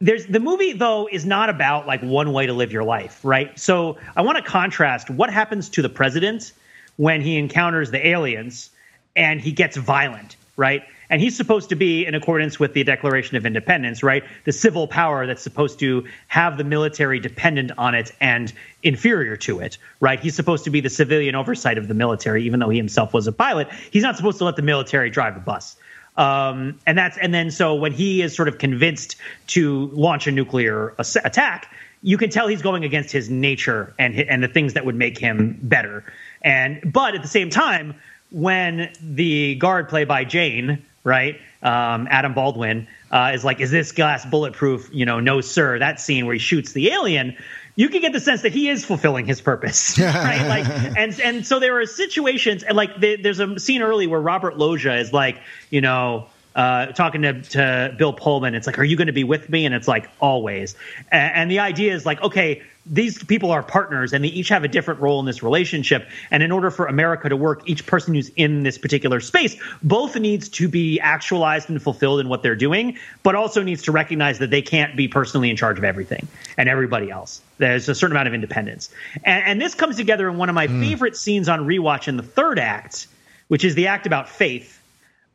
there's the movie though is not about like one way to live your life, right? So I want to contrast what happens to the president when he encounters the aliens and he gets violent, right? And he's supposed to be in accordance with the Declaration of Independence, right? The civil power that's supposed to have the military dependent on it and inferior to it, right? He's supposed to be the civilian oversight of the military, even though he himself was a pilot. He's not supposed to let the military drive the bus. Um, and that's and then so when he is sort of convinced to launch a nuclear attack, you can tell he's going against his nature and and the things that would make him better. And but at the same time, when the guard played by Jayne, right, um, Adam Baldwin, uh, is like, "Is this glass bulletproof?" You know, no, sir. That scene where he shoots the alien you can get the sense that he is fulfilling his purpose, right? like, and and so there are situations, and like the, there's a scene early where Robert Loggia is like, you know, uh, talking to, to Bill Pullman. It's like, are you going to be with me? And it's like, always. And, and the idea is like, okay, these people are partners and they each have a different role in this relationship. And in order for America to work, each person who's in this particular space both needs to be actualized and fulfilled in what they're doing, but also needs to recognize that they can't be personally in charge of everything and everybody else. There's a certain amount of independence. And, and this comes together in one of my mm. favorite scenes on rewatch in the third act, which is the act about faith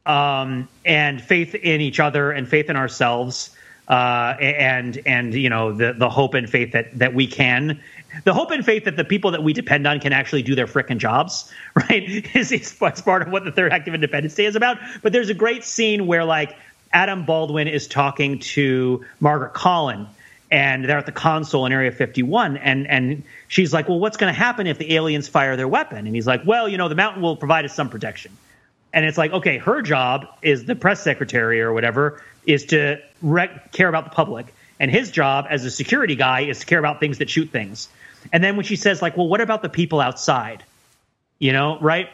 um, and faith in each other and faith in ourselves uh, and and you know the the hope and faith that that we can the hope and faith that the people that we depend on can actually do their frickin' jobs right? Is, is part of what the third act of independence day is about. But there's a great scene where like adam baldwin is talking to margaret colin and they're at the console in area 51 and and she's like well what's going to happen if the aliens fire their weapon? And he's like well you know the mountain will provide us some protection. And it's like okay her job is the press secretary or whatever is to rec- care about the public, and his job as a security guy is to care about things that shoot things. And then when she says like, "Well, what about the people outside?" You know, right?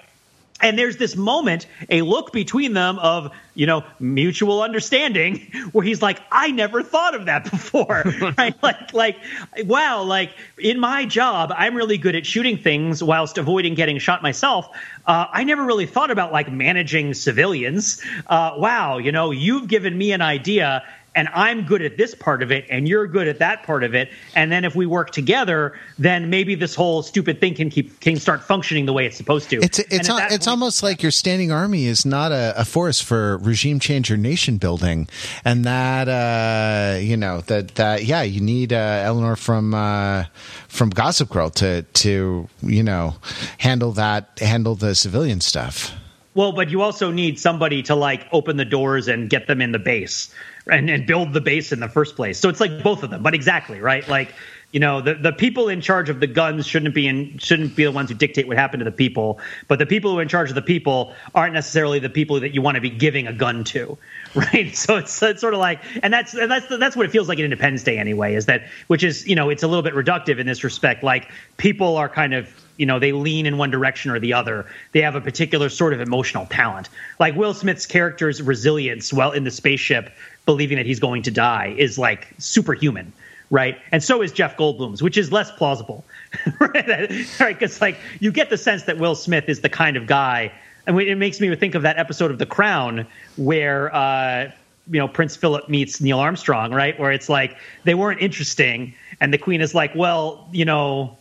And there's this moment a look between them of you know mutual understanding where he's like i never thought of that before right? Like like wow like in my job i'm really good at shooting things whilst avoiding getting shot myself. Uh, i never really thought about like managing civilians. Uh, wow you know you've given me an idea and I'm good at this part of it, and you're good at that part of it, and then if we work together, then maybe this whole stupid thing can keep can start functioning the way it's supposed to. It's it's al- it's point, almost like your standing army is not a, a, force for regime change or nation building, and that uh, you know that that yeah, you need uh, Eleanor from uh, from Gossip Girl to to you know handle that handle the civilian stuff. Well, but you also need somebody to like open the doors and get them in the base and, and build the base in the first place. So it's like both of them, but exactly right. Like you know the, the people in charge of the guns shouldn't be in shouldn't be the ones who dictate what happened to the people but the people who are in charge of the people aren't necessarily the people that you want to be giving a gun to right so it's, it's sort of like and that's and that's that's what it feels like in independence day anyway is that which is you know it's a little bit reductive in this respect like people are kind of you know they lean in one direction or the other they have a particular sort of emotional talent like will smith's character's resilience while in the spaceship believing that he's going to die is like superhuman right? And so is Jeff Goldblum's, which is less plausible, right? Because like you get the sense that Will Smith is the kind of guy, and it makes me think of that episode of The Crown where. Uh, you know Prince Philip meets Neil Armstrong, right? Where it's like they weren't interesting, and the Queen is like, "Well, you know,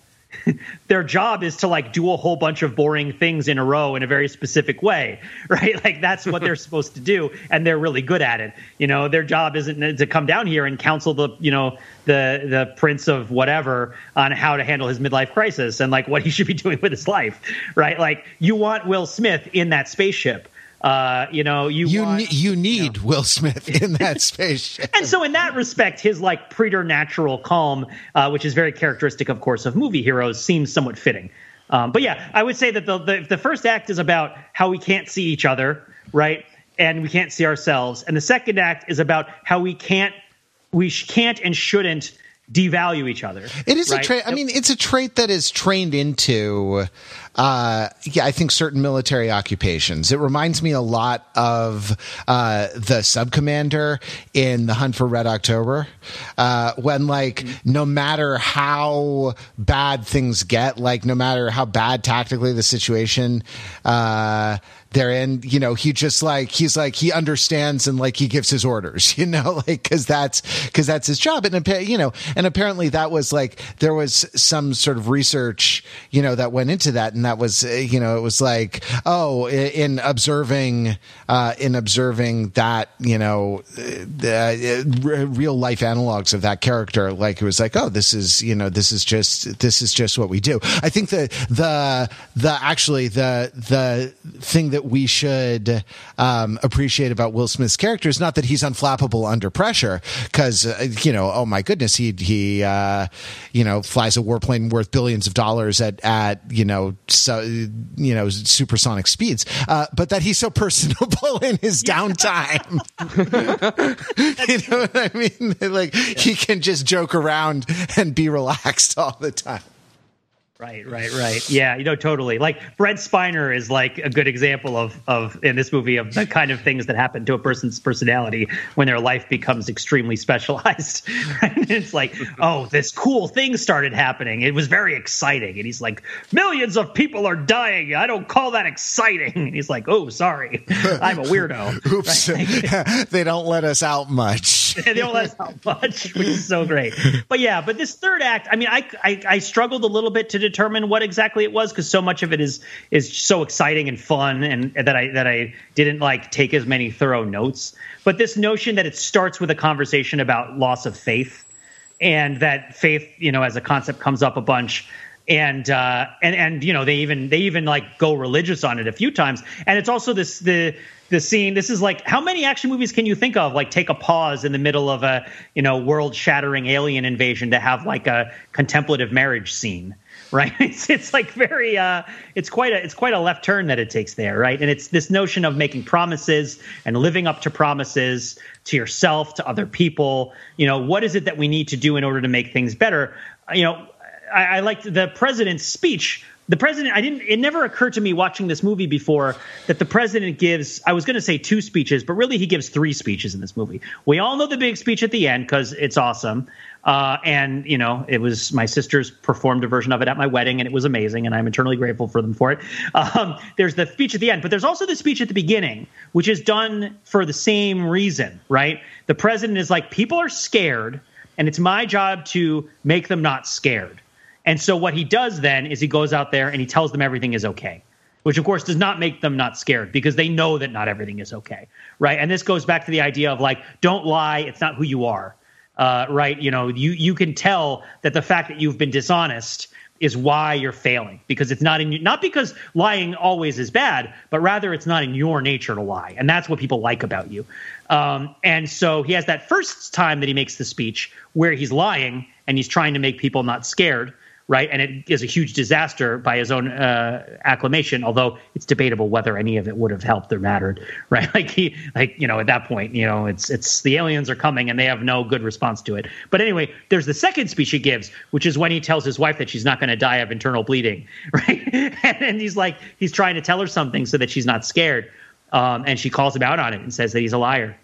their job is to like do a whole bunch of boring things in a row in a very specific way, right? Like that's what they're supposed to do, and they're really good at it. You know, their job isn't to come down here and counsel the you know the the prince of whatever on how to handle his midlife crisis and like what he should be doing with his life, right? Like you want Will Smith in that spaceship uh, you know, you you, want, ne- you need you know. Will Smith in that spaceship. and so, in that respect, his like preternatural calm, uh, which is very characteristic, of course, of movie heroes, seems somewhat fitting. Um, but yeah, I would say that the, the the first act is about how we can't see each other, right, and we can't see ourselves, and the second act is about how we can't we can't and shouldn't devalue each other. It is right? a trait. I mean, it's a trait that is trained into uh, yeah, I think certain military occupations. It reminds me a lot of uh, the sub commander in The Hunt for Red October, uh, when like no matter how bad things get, like no matter how bad tactically the situation. Uh, they're in, you know, he just like, he's like, he understands and like he gives his orders, you know, like, cause that's, cause that's his job. And, you know, and apparently that was like, there was some sort of research, you know, that went into that. And that was, uh, you know, it was like, oh, in observing, uh, in observing that, you know, the uh, real life analogs of that character, like it was like, oh, this is, you know, this is just, this is just what we do. I think the, the, the, actually the, the thing that we should um, appreciate about Will Smith's character is not that he's unflappable under pressure, because uh, you know, oh my goodness, he he uh, you know flies a warplane worth billions of dollars at at you know so you know supersonic speeds, uh, but that he's so personable in his downtime. you know what I mean? Like yeah. he can just joke around and be relaxed all the time. Right, right, right. Yeah, you know, totally. Like Brent Spiner is like a good example of of in this movie of the kind of things that happen to a person's personality when their life becomes extremely specialized. it's like, oh, this cool thing started happening. It was very exciting. And he's like, millions of people are dying. I don't call that exciting. And he's like, oh, sorry, I'm a weirdo. Oops, right? they don't let us out much. they don't let us out much, which is so great. But yeah, but this third act, I mean, I I, I struggled a little bit to determine what exactly it was because so much of it is is so exciting and fun and that I that I didn't like take as many thorough notes. But this notion that it starts with a conversation about loss of faith and that faith, you know, as a concept comes up a bunch and uh, and and you know they even they even like go religious on it a few times. And it's also this the the scene this is like how many action movies can you think of? Like take a pause in the middle of a you know world shattering alien invasion to have like a contemplative marriage scene right? It's it's like very uh, it's quite a it's quite a left turn that it takes there, right? And it's this notion of making promises and living up to promises to yourself, to other people. You know, what is it that we need to do in order to make things better? You know, I, I liked the president's speech the president i didn't it never occurred to me watching this movie before that the president gives i was going to say two speeches but really he gives three speeches in this movie we all know the big speech at the end because it's awesome uh, and you know, it was my sisters performed a version of it at my wedding, and it was amazing, and I'm eternally grateful for them for it. Um, there's the speech at the end, but there's also the speech at the beginning, which is done for the same reason, right? The president is like, people are scared, and it's my job to make them not scared. And so what he does then is he goes out there and he tells them everything is okay which of course does not make them not scared because they know that not everything is okay right and this goes back to the idea of like don't lie it's not who you are uh, right? You know, you you can tell that the fact that you've been dishonest is why you're failing because it's not in not because lying always is bad, but rather it's not in your nature to lie, and that's what people like about you. Um, and so he has that first time that he makes the speech where he's lying and he's trying to make people not scared right? And it is a huge disaster by his own uh, acclamation. Although it's debatable whether any of it would have helped or mattered, right? Like he, like you know, at that point, you know, it's it's the aliens are coming and they have no good response to it. But anyway, there's the second speech he gives, which is when he tells his wife that she's not going to die of internal bleeding, right? and, and he's like, he's trying to tell her something so that she's not scared. Um, and she calls him out on it and says that he's a liar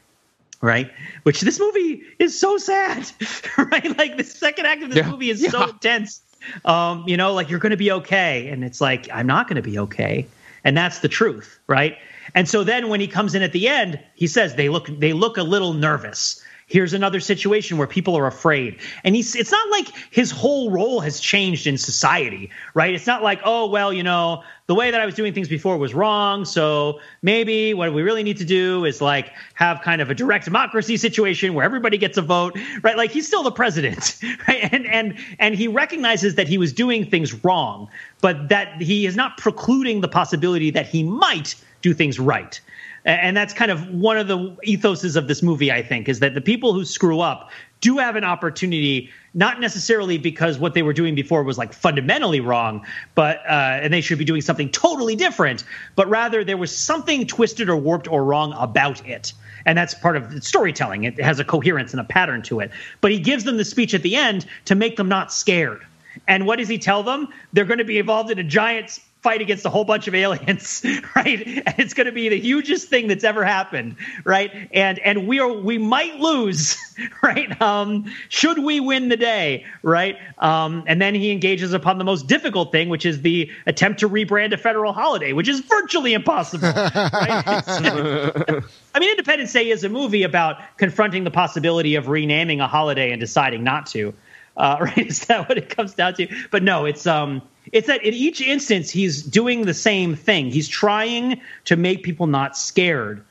right? Which this movie is so sad, right? Like the second act of this yeah, movie is yeah. so intense um, you know, like you're going to be okay. And it's like, I'm not going to be okay. And that's the truth, right? And so then when he comes in at the end, he says they look they look a little nervous here's another situation where people are afraid. And he's it's not like his whole role has changed in society, right? It's not like, oh, well, you know, the way that I was doing things before was wrong. So maybe what we really need to do is like have kind of a direct democracy situation where everybody gets a vote, right? Like he's still the president, right? And and and he recognizes that he was doing things wrong, but that he is not precluding the possibility that he might do things right and that's kind of one of the ethoses of this movie i think is that the people who screw up do have an opportunity not necessarily because what they were doing before was like fundamentally wrong but uh, and they should be doing something totally different but rather there was something twisted or warped or wrong about it. And that's part of storytelling. It has a coherence and a pattern to it. But he gives them the speech at the end to make them not scared. And what does he tell them? They're going to be involved in a giant fight against a whole bunch of aliens, right? And it's going to be the hugest thing that's ever happened, right? And and we are we might lose, right? Um, should we win the day, right? Um, and then he engages upon the most difficult thing, which is the attempt to rebrand a federal holiday, which is virtually impossible. Right? I mean, Independence Day is a movie about confronting the possibility of renaming a holiday and deciding not to. Uh, right? Is that what it comes down to? But no, it's um, it's that in each instance he's doing the same thing. He's trying to make people not scared.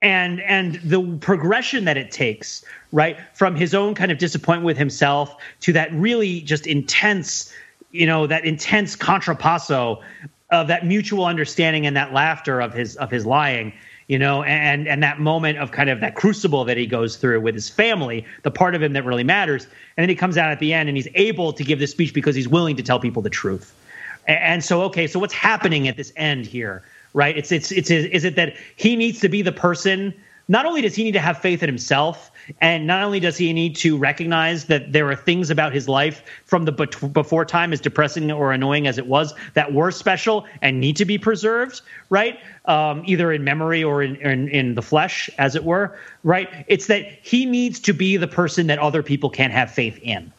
And and the progression that it takes, right, from his own kind of disappointment with himself to that really just intense, you know, that intense contrapasso of that mutual understanding and that laughter of his of his lying you know, and and that moment of kind of that crucible that he goes through with his family, the part of him that really matters, and then he comes out at the end and he's able to give this speech because he's willing to tell people the truth. And so, okay, so what's happening at this end here, right? It's it's it's is it that he needs to be the person? Not only does he need to have faith in himself, and not only does he need to recognize that there are things about his life from the before time, as depressing or annoying as it was, that were special and need to be preserved, right? Um, either in memory or in, in, in the flesh, as it were, right? It's that he needs to be the person that other people can have faith in.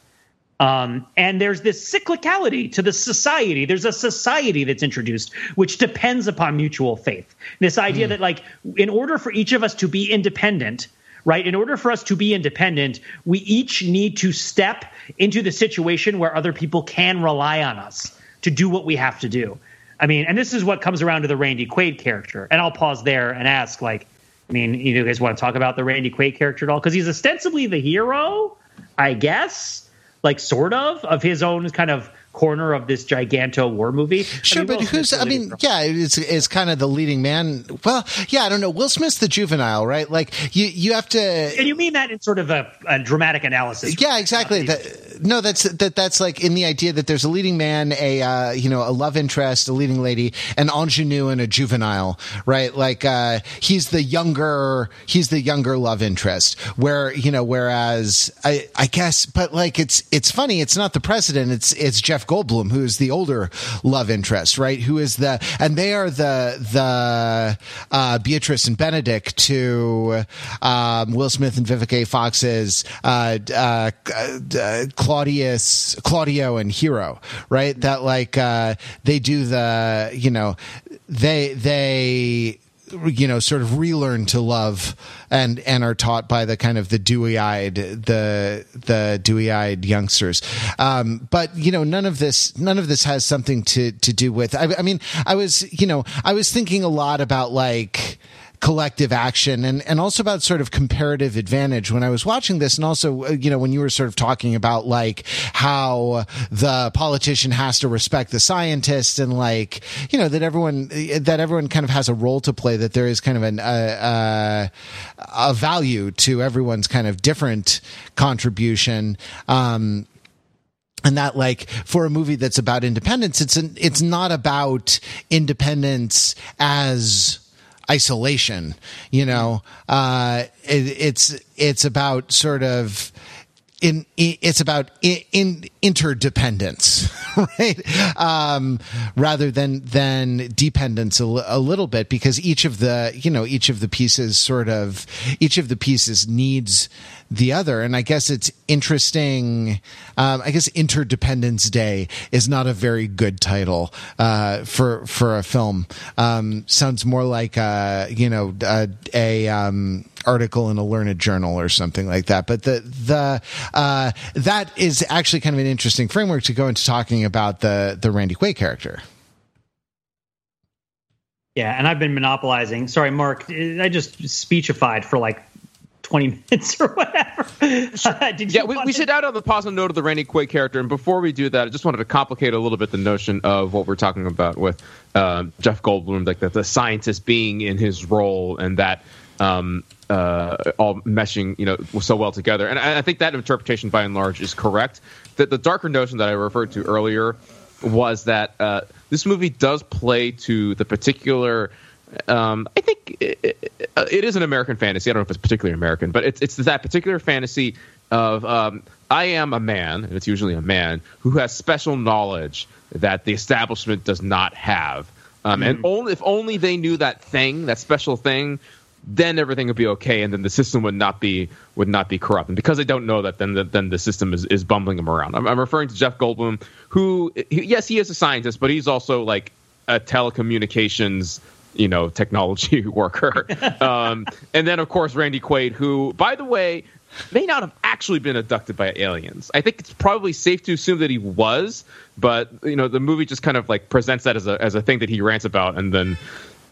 Um, and there's this cyclicality to the society. There's a society that's introduced, which depends upon mutual faith. This idea mm. that, like, in order for each of us to be independent, right? In order for us to be independent, we each need to step into the situation where other people can rely on us to do what we have to do. I mean, and this is what comes around to the Randy Quaid character. And I'll pause there and ask, like, I mean, you guys want to talk about the Randy Quaid character at all? Because he's ostensibly the hero, I guess, like sort of, of his own kind of corner of this giganto war movie. Sure, I mean, but who's? I mean, yeah, it's it's kind of the leading man. Well, yeah, I don't know. Will Smith's the juvenile, right? Like you you have to. And you mean that in sort of a, a dramatic analysis? Yeah, exactly. That, no, that's that that's like in the idea that there's a leading man, a uh, you know a love interest, a leading lady, an ingenue, and a juvenile, right? Like uh, he's the younger he's the younger love interest. Where you know, whereas I I guess, but like it's it's funny. It's not the president. It's it's Jeff Goldblum, who is the older love interest, right? Who is the and they are the the uh, Beatrice and Benedict to um, Will Smith and Vivica Fox's uh, uh, uh, Claudius, Claudio, and Hero, right? That like uh, they do the you know they they you know sort of relearn to love and and are taught by the kind of the dewy eyed the the dewy eyed youngsters. Um, but you know none of this none of this has something to to do with. I, I mean I was you know I was thinking a lot about like collective action and, and also about sort of comparative advantage when I was watching this. And also, uh, you know, when you were sort of talking about like how the politician has to respect the scientist and like, you know, that everyone, that everyone kind of has a role to play, that there is kind of an, uh, uh, a value to everyone's kind of different contribution. Um, and that like for a movie that's about independence it's an, it's not about independence as isolation. You know, uh, it, it's it's about sort of in, it's about in, in interdependence, right? Um, rather than than dependence a, a, little bit, because each of the you know each of the pieces sort of each of the pieces needs the other. And I guess it's interesting. Um, I guess Interdependence Day is not a very good title uh, for for a film. Um, sounds more like a you know a, a um, article in a learned journal or something like that. But the the uh, that is actually kind of an interesting framework to go into talking about the the Randy Quaid character. Yeah, and I've been monopolizing. Sorry, Mark, I just speechified for like 20 minutes or whatever. yeah, we, we should add on the positive note of the Randy Quaid character. And before we do that, I just wanted to complicate a little bit the notion of what we're talking about with uh, Jeff Goldblum, like the, the scientist being in his role and that um, uh, all meshing, you know, so well together. And I, I, think that interpretation, by and large, is correct. That the darker notion that I referred to earlier was that uh, this movie does play to the particular. Um, I think it, it, it is an American fantasy. I don't know if it's particularly American, but it's it's that particular fantasy of um, I am a man, and it's usually a man who has special knowledge that the establishment does not have. Um, And only if only they knew that thing, that special thing, then everything would be okay, and then the system would not be would not be corrupt. And because they don't know that, then the, then the system is, is bumbling them around. I'm, I'm referring to Jeff Goldblum, who he, yes, he is a scientist, but he's also like a telecommunications you know technology worker. um, and then of course Randy Quaid, who by the way may not have actually been abducted by aliens. I think it's probably safe to assume that he was, but you know the movie just kind of like presents that as a as a thing that he rants about, and then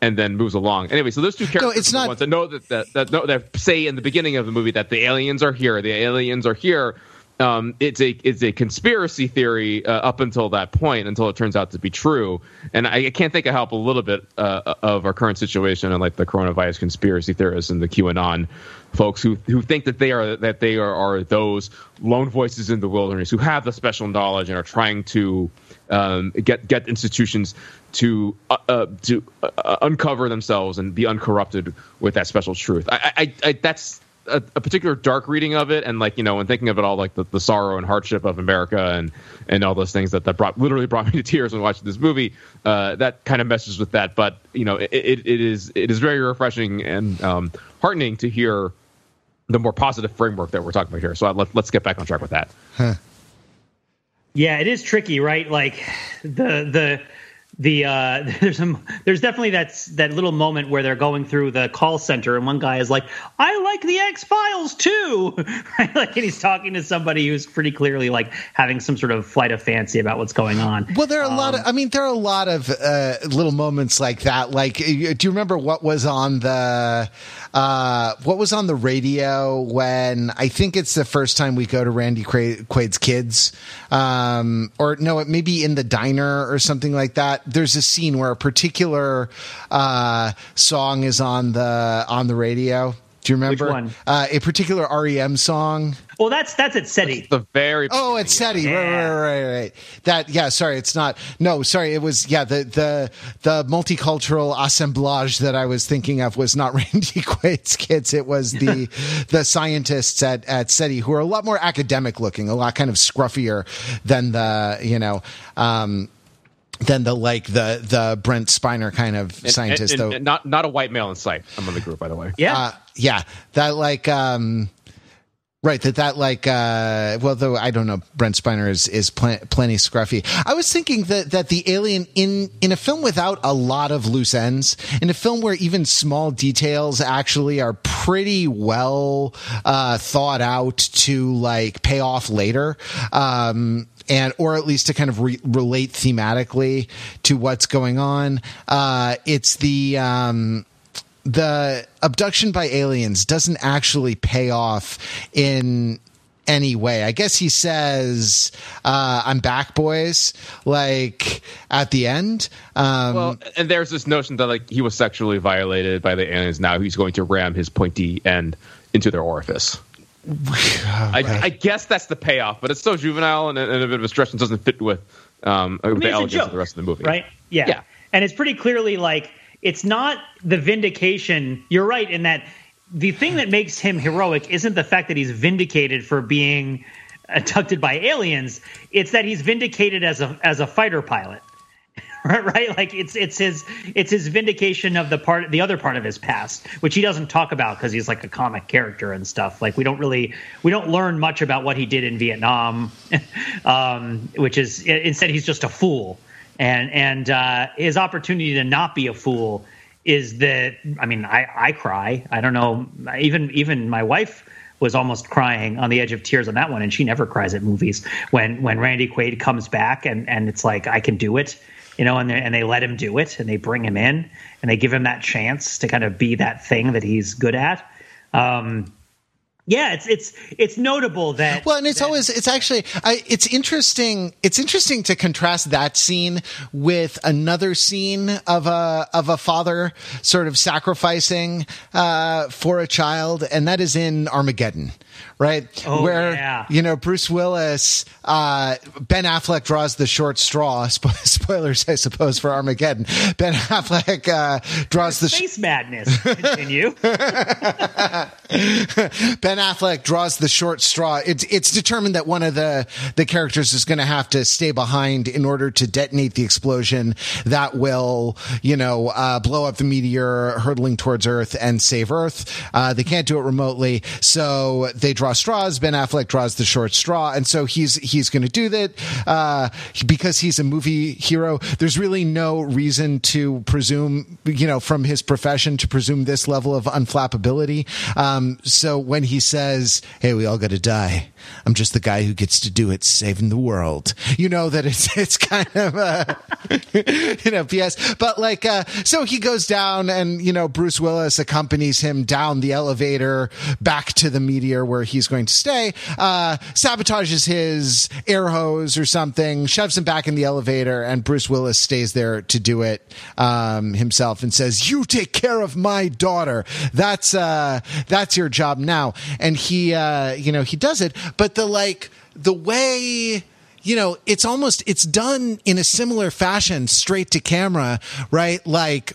and then moves along. Anyway, so those two characters no, it's the not- ones that know that that, that, know, that say in the beginning of the movie that the aliens are here, the aliens are here. Um, it's a it's a conspiracy theory uh, up until that point, until it turns out to be true. And I, I can't think of help a little bit uh, of our current situation and like the coronavirus conspiracy theorists and the QAnon folks who who think that they are that they are, are those lone voices in the wilderness who have the special knowledge and are trying to um, get get institutions to uh, uh, to uh, uncover themselves and be uncorrupted with that special truth. I, I, I that's a, a particular dark reading of it, and like you know, when thinking of it all, like the, the sorrow and hardship of America and and all those things that that brought literally brought me to tears when watching this movie. Uh, that kind of messes with that, but you know, it, it, it is it is very refreshing and um, heartening to hear the more positive framework that we're talking about here. So uh, let, let's get back on track with that. Yeah, it is tricky, right? Like the the the uh there's some there's definitely that that little moment where they're going through the call center and one guy is like i like the x files too right like and he's talking to somebody who's pretty clearly like having some sort of flight of fancy about what's going on Well, there are a lot Um, of. I mean, there are a lot of uh, little moments like that. Like, do you remember what was on the uh, what was on the radio when I think it's the first time we go to Randy Quaid, Quaid's kids, um, or no, it may be in the diner or something like that. There's a scene where a particular uh, song is on the on the radio. Do you remember one? Uh, a particular REM song? well that's that's at SETI. The very Oh, it's SETI. Right, right, right, right. That, yeah, sorry, it's not. No, sorry, it was, yeah, the, the, the multicultural assemblage that I was thinking of was not Randy Quaid's kids. It was the, the scientists at, at SETI who are a lot more academic looking, a lot kind of scruffier than the, you know, um, than the like the the Brent Spiner kind of And- scientist and- though. and not not a white male in sight among the group, by the way. Yeah. Uh, yeah, that like um right that that like uh well though I don't know Brent Spiner is is pl- plenty scruffy. I was thinking that that the alien in in a film without a lot of loose ends, in a film where even small details actually are pretty well uh thought out to like pay off later. Um and or at least to kind of re- relate thematically to what's going on. Uh, it's the um, the abduction by aliens doesn't actually pay off in any way. I guess he says, uh, I'm back, boys, like at the end. Um, Well, and there's this notion that like he was sexually violated by the aliens. Now he's going to ram his pointy end into their orifice. I, I guess that's the payoff, but it's so juvenile and, and a bit of a stretch and doesn't fit with um, I mean, the it's elegance joke, of the rest of the movie. right? Yeah. Yeah. And it's pretty clearly like it's not the vindication. You're right in that the thing that makes him heroic isn't the fact that he's vindicated for being abducted by aliens. It's that he's vindicated as a as a fighter pilot. Right, like it's it's his it's his vindication of the part the other part of his past, which he doesn't talk about because he's like a comic character and stuff. Like we don't really we don't learn much about what he did in Vietnam, um, which is instead he's just a fool. And and uh, his opportunity to not be a fool is that I mean I I cry. I don't know even even my wife was almost crying on the edge of tears on that one and she never cries at movies. When when Randy Quaid comes back and and it's like I can do it you know and they, and they let him do it and they bring him in and they give him that chance to kind of be that thing that he's good at um yeah it's it's it's notable that Well, and it's that- always it's actually I, it's interesting. It's interesting to contrast that scene with another scene of a of a father sort of sacrificing uh, for a child, and that is in Armageddon. Right? Oh, Where yeah. you know Bruce Willis, uh, Ben Affleck draws the short straw. Spo- spoilers, I suppose, for Armageddon. Ben Affleck uh, draws the sh- Space madness. Continue. Ben Affleck draws the short straw. It's it's determined that one of the the characters is going to have to stay behind in order to detonate the explosion that will, you know, uh, blow up the meteor hurtling towards Earth and save Earth. Uh, they can't do it remotely, so they draw straws. Ben Affleck draws the short straw, and so he's he's going to do that uh, because he's a movie hero. There's really no reason to presume, you know, from his profession to presume this level of unflappability. Um, so when he says, "Hey, we all got to die," I'm just the guy who gets to do it, saving the world. You know that it's it's kind of uh, you know PS. But like, uh, so he goes down, and you know Bruce Willis accompanies him down the elevator back to the meteor where he's going to stay. Uh, sabotages his air hose or something, shoves him back in the elevator, and Bruce Willis stays there to do it um, himself and says, "You take care of my daughter. That's uh, that's your job now." And he, uh, you know, he does it, but the like the way you know it's almost it's done in a similar fashion straight to camera right like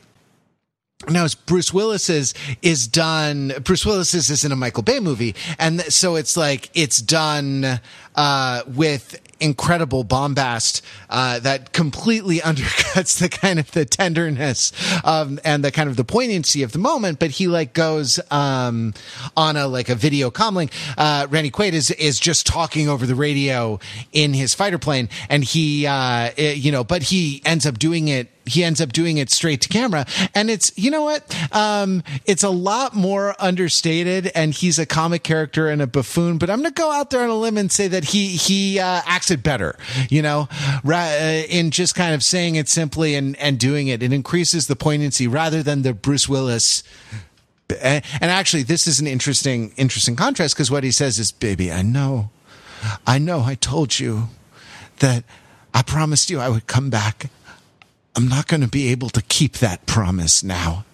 now Bruce Willis's is done. Bruce Willis's is in a Michael Bay movie, and th- so it's like it's done uh, with incredible bombast uh, that completely undercuts the kind of the tenderness um, and the kind of the poignancy of the moment. But he like goes um, on a like a video comlink. Uh, Randy Quaid is is just talking over the radio in his fighter plane, and he uh, eh, you know, but he ends up doing it he ends up doing it straight to camera. And it's you know what? Um it's a lot more understated and he's a comic character and a buffoon but i'm gonna go out there on a limb and say that he he uh, acts it better you know? Uh, in just kind of saying it simply and and doing it it increases the poignancy rather than the bruce willis and and actually this is an interesting interesting contrast because what he says is baby i know i know i told you that i promised you i would come back I'm not going to be able to keep that promise now.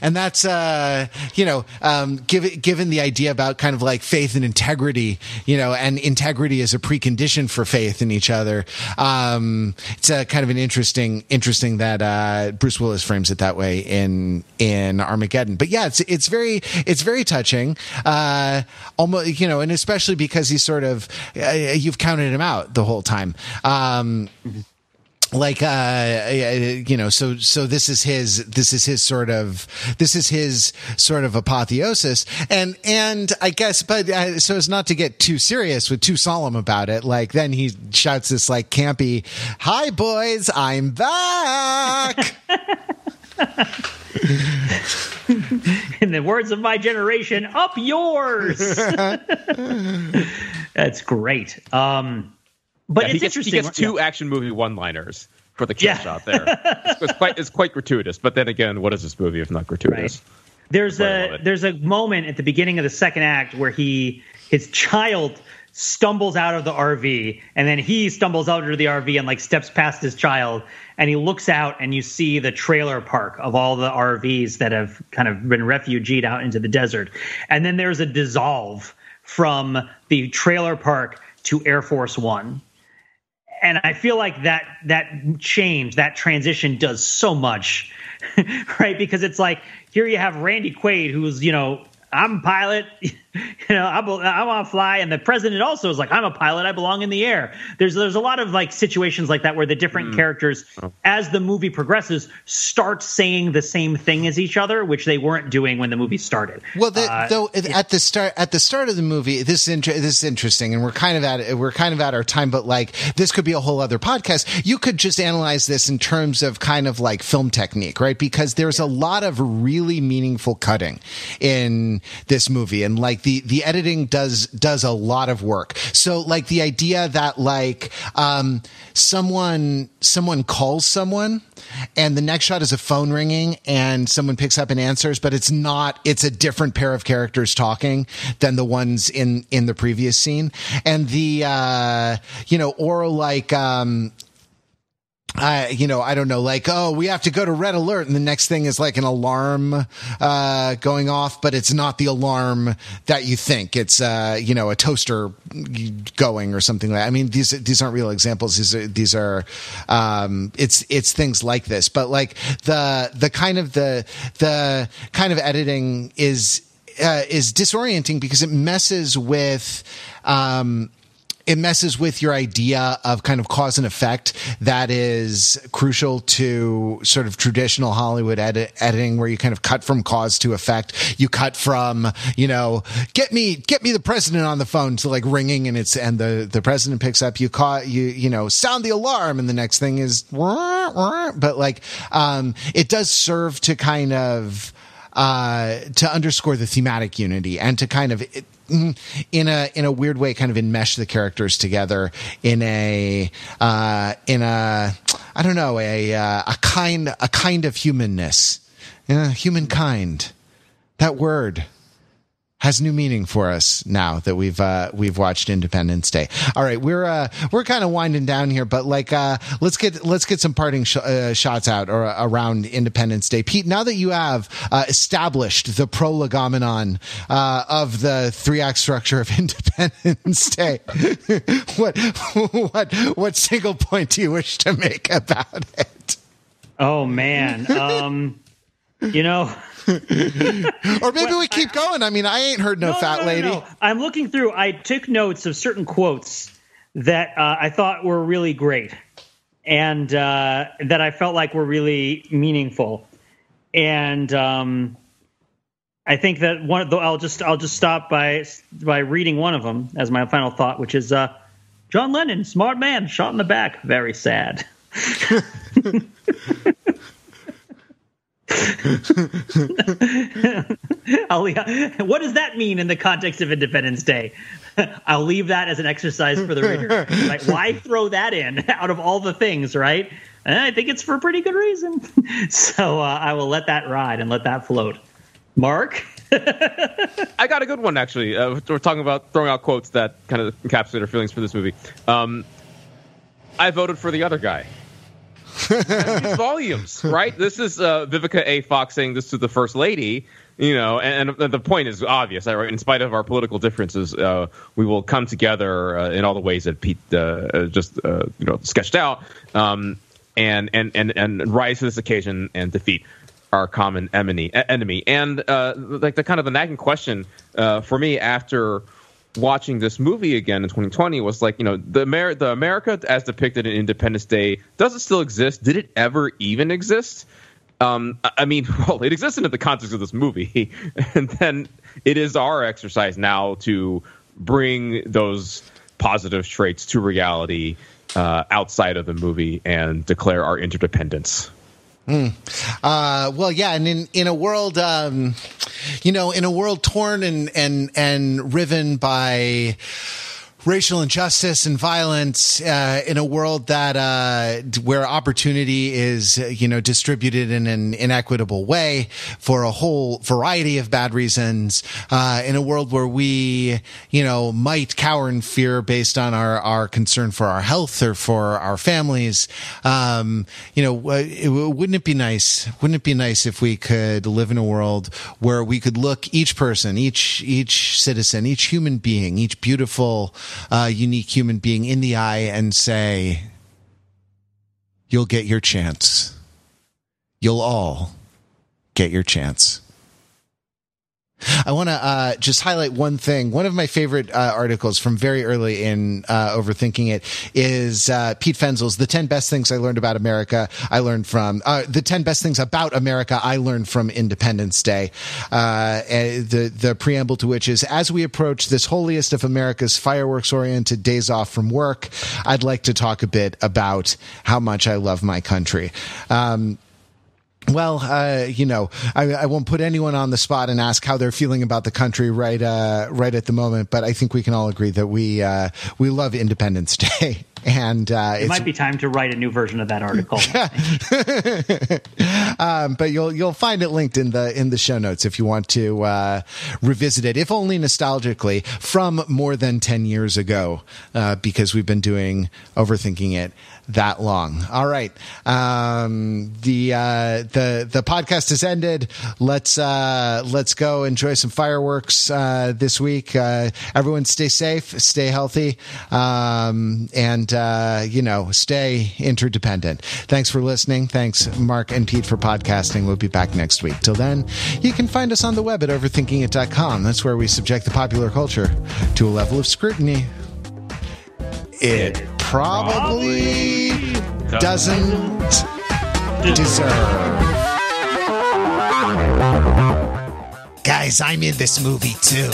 And that's, uh, you know, um, given, given the idea about kind of like faith and integrity, you know, and integrity is a precondition for faith in each other. Um, it's a kind of an interesting, interesting that, uh, Bruce Willis frames it that way in, in Armageddon. But yeah, it's, it's very, it's very touching. Uh, almost, you know, and especially because he's sort of, uh, you've counted him out the whole time. Um, like uh you know so so this is his this is his sort of this is his sort of apotheosis and and i guess but uh, so as not to get too serious with too solemn about it like then he shouts this like campy hi boys i'm back In the words of my generation, up yours. That's great. Um, but Yeah, it's he gets, he interesting. gets two action movie one-liners for the kill Yeah. shot there. It's, it's quite it's quite gratuitous. But then again, what is this movie if not gratuitous? There's I love a there's a moment at the beginning of the second act where he his child stumbles out of the RV and then he stumbles out of the RV and like steps past his child and he looks out and you see the trailer park of all the RVs that have kind of been refugeed out into the desert and then there's a dissolve from the trailer park to Air Force 1 and I feel like that that change, that transition does so much, right? Because it's like here you have Randy Quaid, who's you know I'm pilot, you know I, bel- I want to fly, and the president also is like I'm a pilot, I belong in the air. There's there's a lot of like situations like that where the different characters, as the movie progresses, start saying the same thing as each other, which they weren't doing when the movie started. Well, the, Uh, though at the start at the start of the movie, this is inter- this is interesting, and we're kind of at we're kind of at our time. But like, this could be a whole other podcast. You could just analyze this in terms of kind of like film technique, right? Because there's a lot of really meaningful cutting in this movie, and like the the editing does does a lot of work. So like the idea that like um someone someone calls someone and the next shot is a phone ringing and someone picks up and answers but it's not it's a different pair of characters talking than the ones in in the previous scene and the uh you know or like um uh, you know, I don't know, like, oh, we have to go to red alert. And the next thing is like an alarm, uh, going off, but it's not the alarm that you think. It's, uh, you know, a toaster going or something like that. I mean, these, these aren't real examples. These are, these are, um, it's, it's things like this, but like the, the kind of the, the kind of editing is, uh, is disorienting because it messes with, um, it messes with your idea of kind of cause and effect that is crucial to sort of traditional Hollywood edit, editing where you kind of cut from cause to effect. You cut from, you know, get me, get me the president on the phone to like ringing and it's, and the, the president picks up, you caught, you, you know, sound the alarm and the next thing is, but like, um, it does serve to kind of, uh, to underscore the thematic unity and to kind of, in a in a weird way kind of enmesh the characters together in a uh, in a I don't know a uh, a kind a kind of humanness, yeah, humankind. That word has new meaning for us now that we've uh, we've watched Independence Day. All right, we're uh, we're kind of winding down here, but like uh, let's get let's get some parting sh- uh, shots out or around Independence Day. Pete, now that you have uh, established the prolegomenon uh, of the three act structure of Independence Day, what what what single point do you wish to make about it? Oh man, um, you know. or maybe we keep going. I mean, I ain't heard no, no fat no, no, lady. I'm looking through. I took notes of certain quotes that uh, I thought were really great, and uh, that I felt like were really meaningful. And um, I think that one. I'll just I'll just stop by by reading one of them as my final thought, which is uh, John Lennon, smart man, shot in the back, very sad. what does that mean in the context of Independence Day? I'll leave that as an exercise for the reader. Like, why throw that in out of all the things, right? And I think it's for a pretty good reason. So uh, I will let that ride and let that float. Mark? I got a good one, actually. Uh, we're talking about throwing out quotes that kind of encapsulate our feelings for this movie. Um, I voted for the other guy volumes, right? This is uh, Vivica A. Fox saying this to the first lady, you know, and, and the point is obvious. Right? In spite of our political differences, uh, we will come together uh, in all the ways that Pete uh, uh, just uh, you know sketched out, um, and and and and rise to this occasion and defeat our common enemy. Enemy, and like the kind of the nagging question for me after watching this movie again in 2020 was like, you know, the Amer- the America as depicted in Independence Day does it still exist? Did it ever even exist? Um, I mean, well, it existed in the context of this movie, and then it is our exercise now to bring those positive traits to reality uh, outside of the movie and declare our interdependence. Mm. Uh, well, yeah, and in in a world, um, you know, in a world torn and and and riven by racial injustice and violence uh, in a world that uh, where opportunity is you know distributed in an inequitable way for a whole variety of bad reasons uh, in a world where we you know might cower in fear based on our our concern for our health or for our families. Um, you know it, wouldn't it be nice wouldn't it be nice if we could live in a world where we could look each person each each citizen each human being each beautiful uh, unique human being in the eye and say, You'll get your chance. You'll all get your chance. I want to uh, just highlight one thing. One of my favorite uh, articles from very early in uh, Overthinking It is uh, Pete Fenzel's "The Ten Best Things I Learned About America." I learned from uh, the ten best things about America I learned from Independence Day. Uh, the the preamble to which is, as we approach this holiest of America's fireworks-oriented days off from work, I'd like to talk a bit about how much I love my country. Um, well, uh, you know, I, I, won't put anyone on the spot and ask how they're feeling about the country right, uh, right at the moment. But I think we can all agree that we uh, we love Independence Day. and uh, it might be time to write a new version of that article. um, but you'll you'll find it linked in the in the show notes if you want to uh, revisit it, if only nostalgically from more than ten years ago, uh, because we've been doing overthinking it that long. All right, um, the uh, the the podcast has ended. Let's uh, let's go enjoy some fireworks uh, this week. Uh, everyone, stay safe, stay healthy, um, and uh, you know, stay interdependent. Thanks for listening. Thanks, Mark and Pete, for podcasting. We'll be back next week. Till then, you can find us on the web at overthinkingit.com. That's where we subject the popular culture to a level of scrutiny. It probably doesn't deserve. Guys, I'm in this movie too.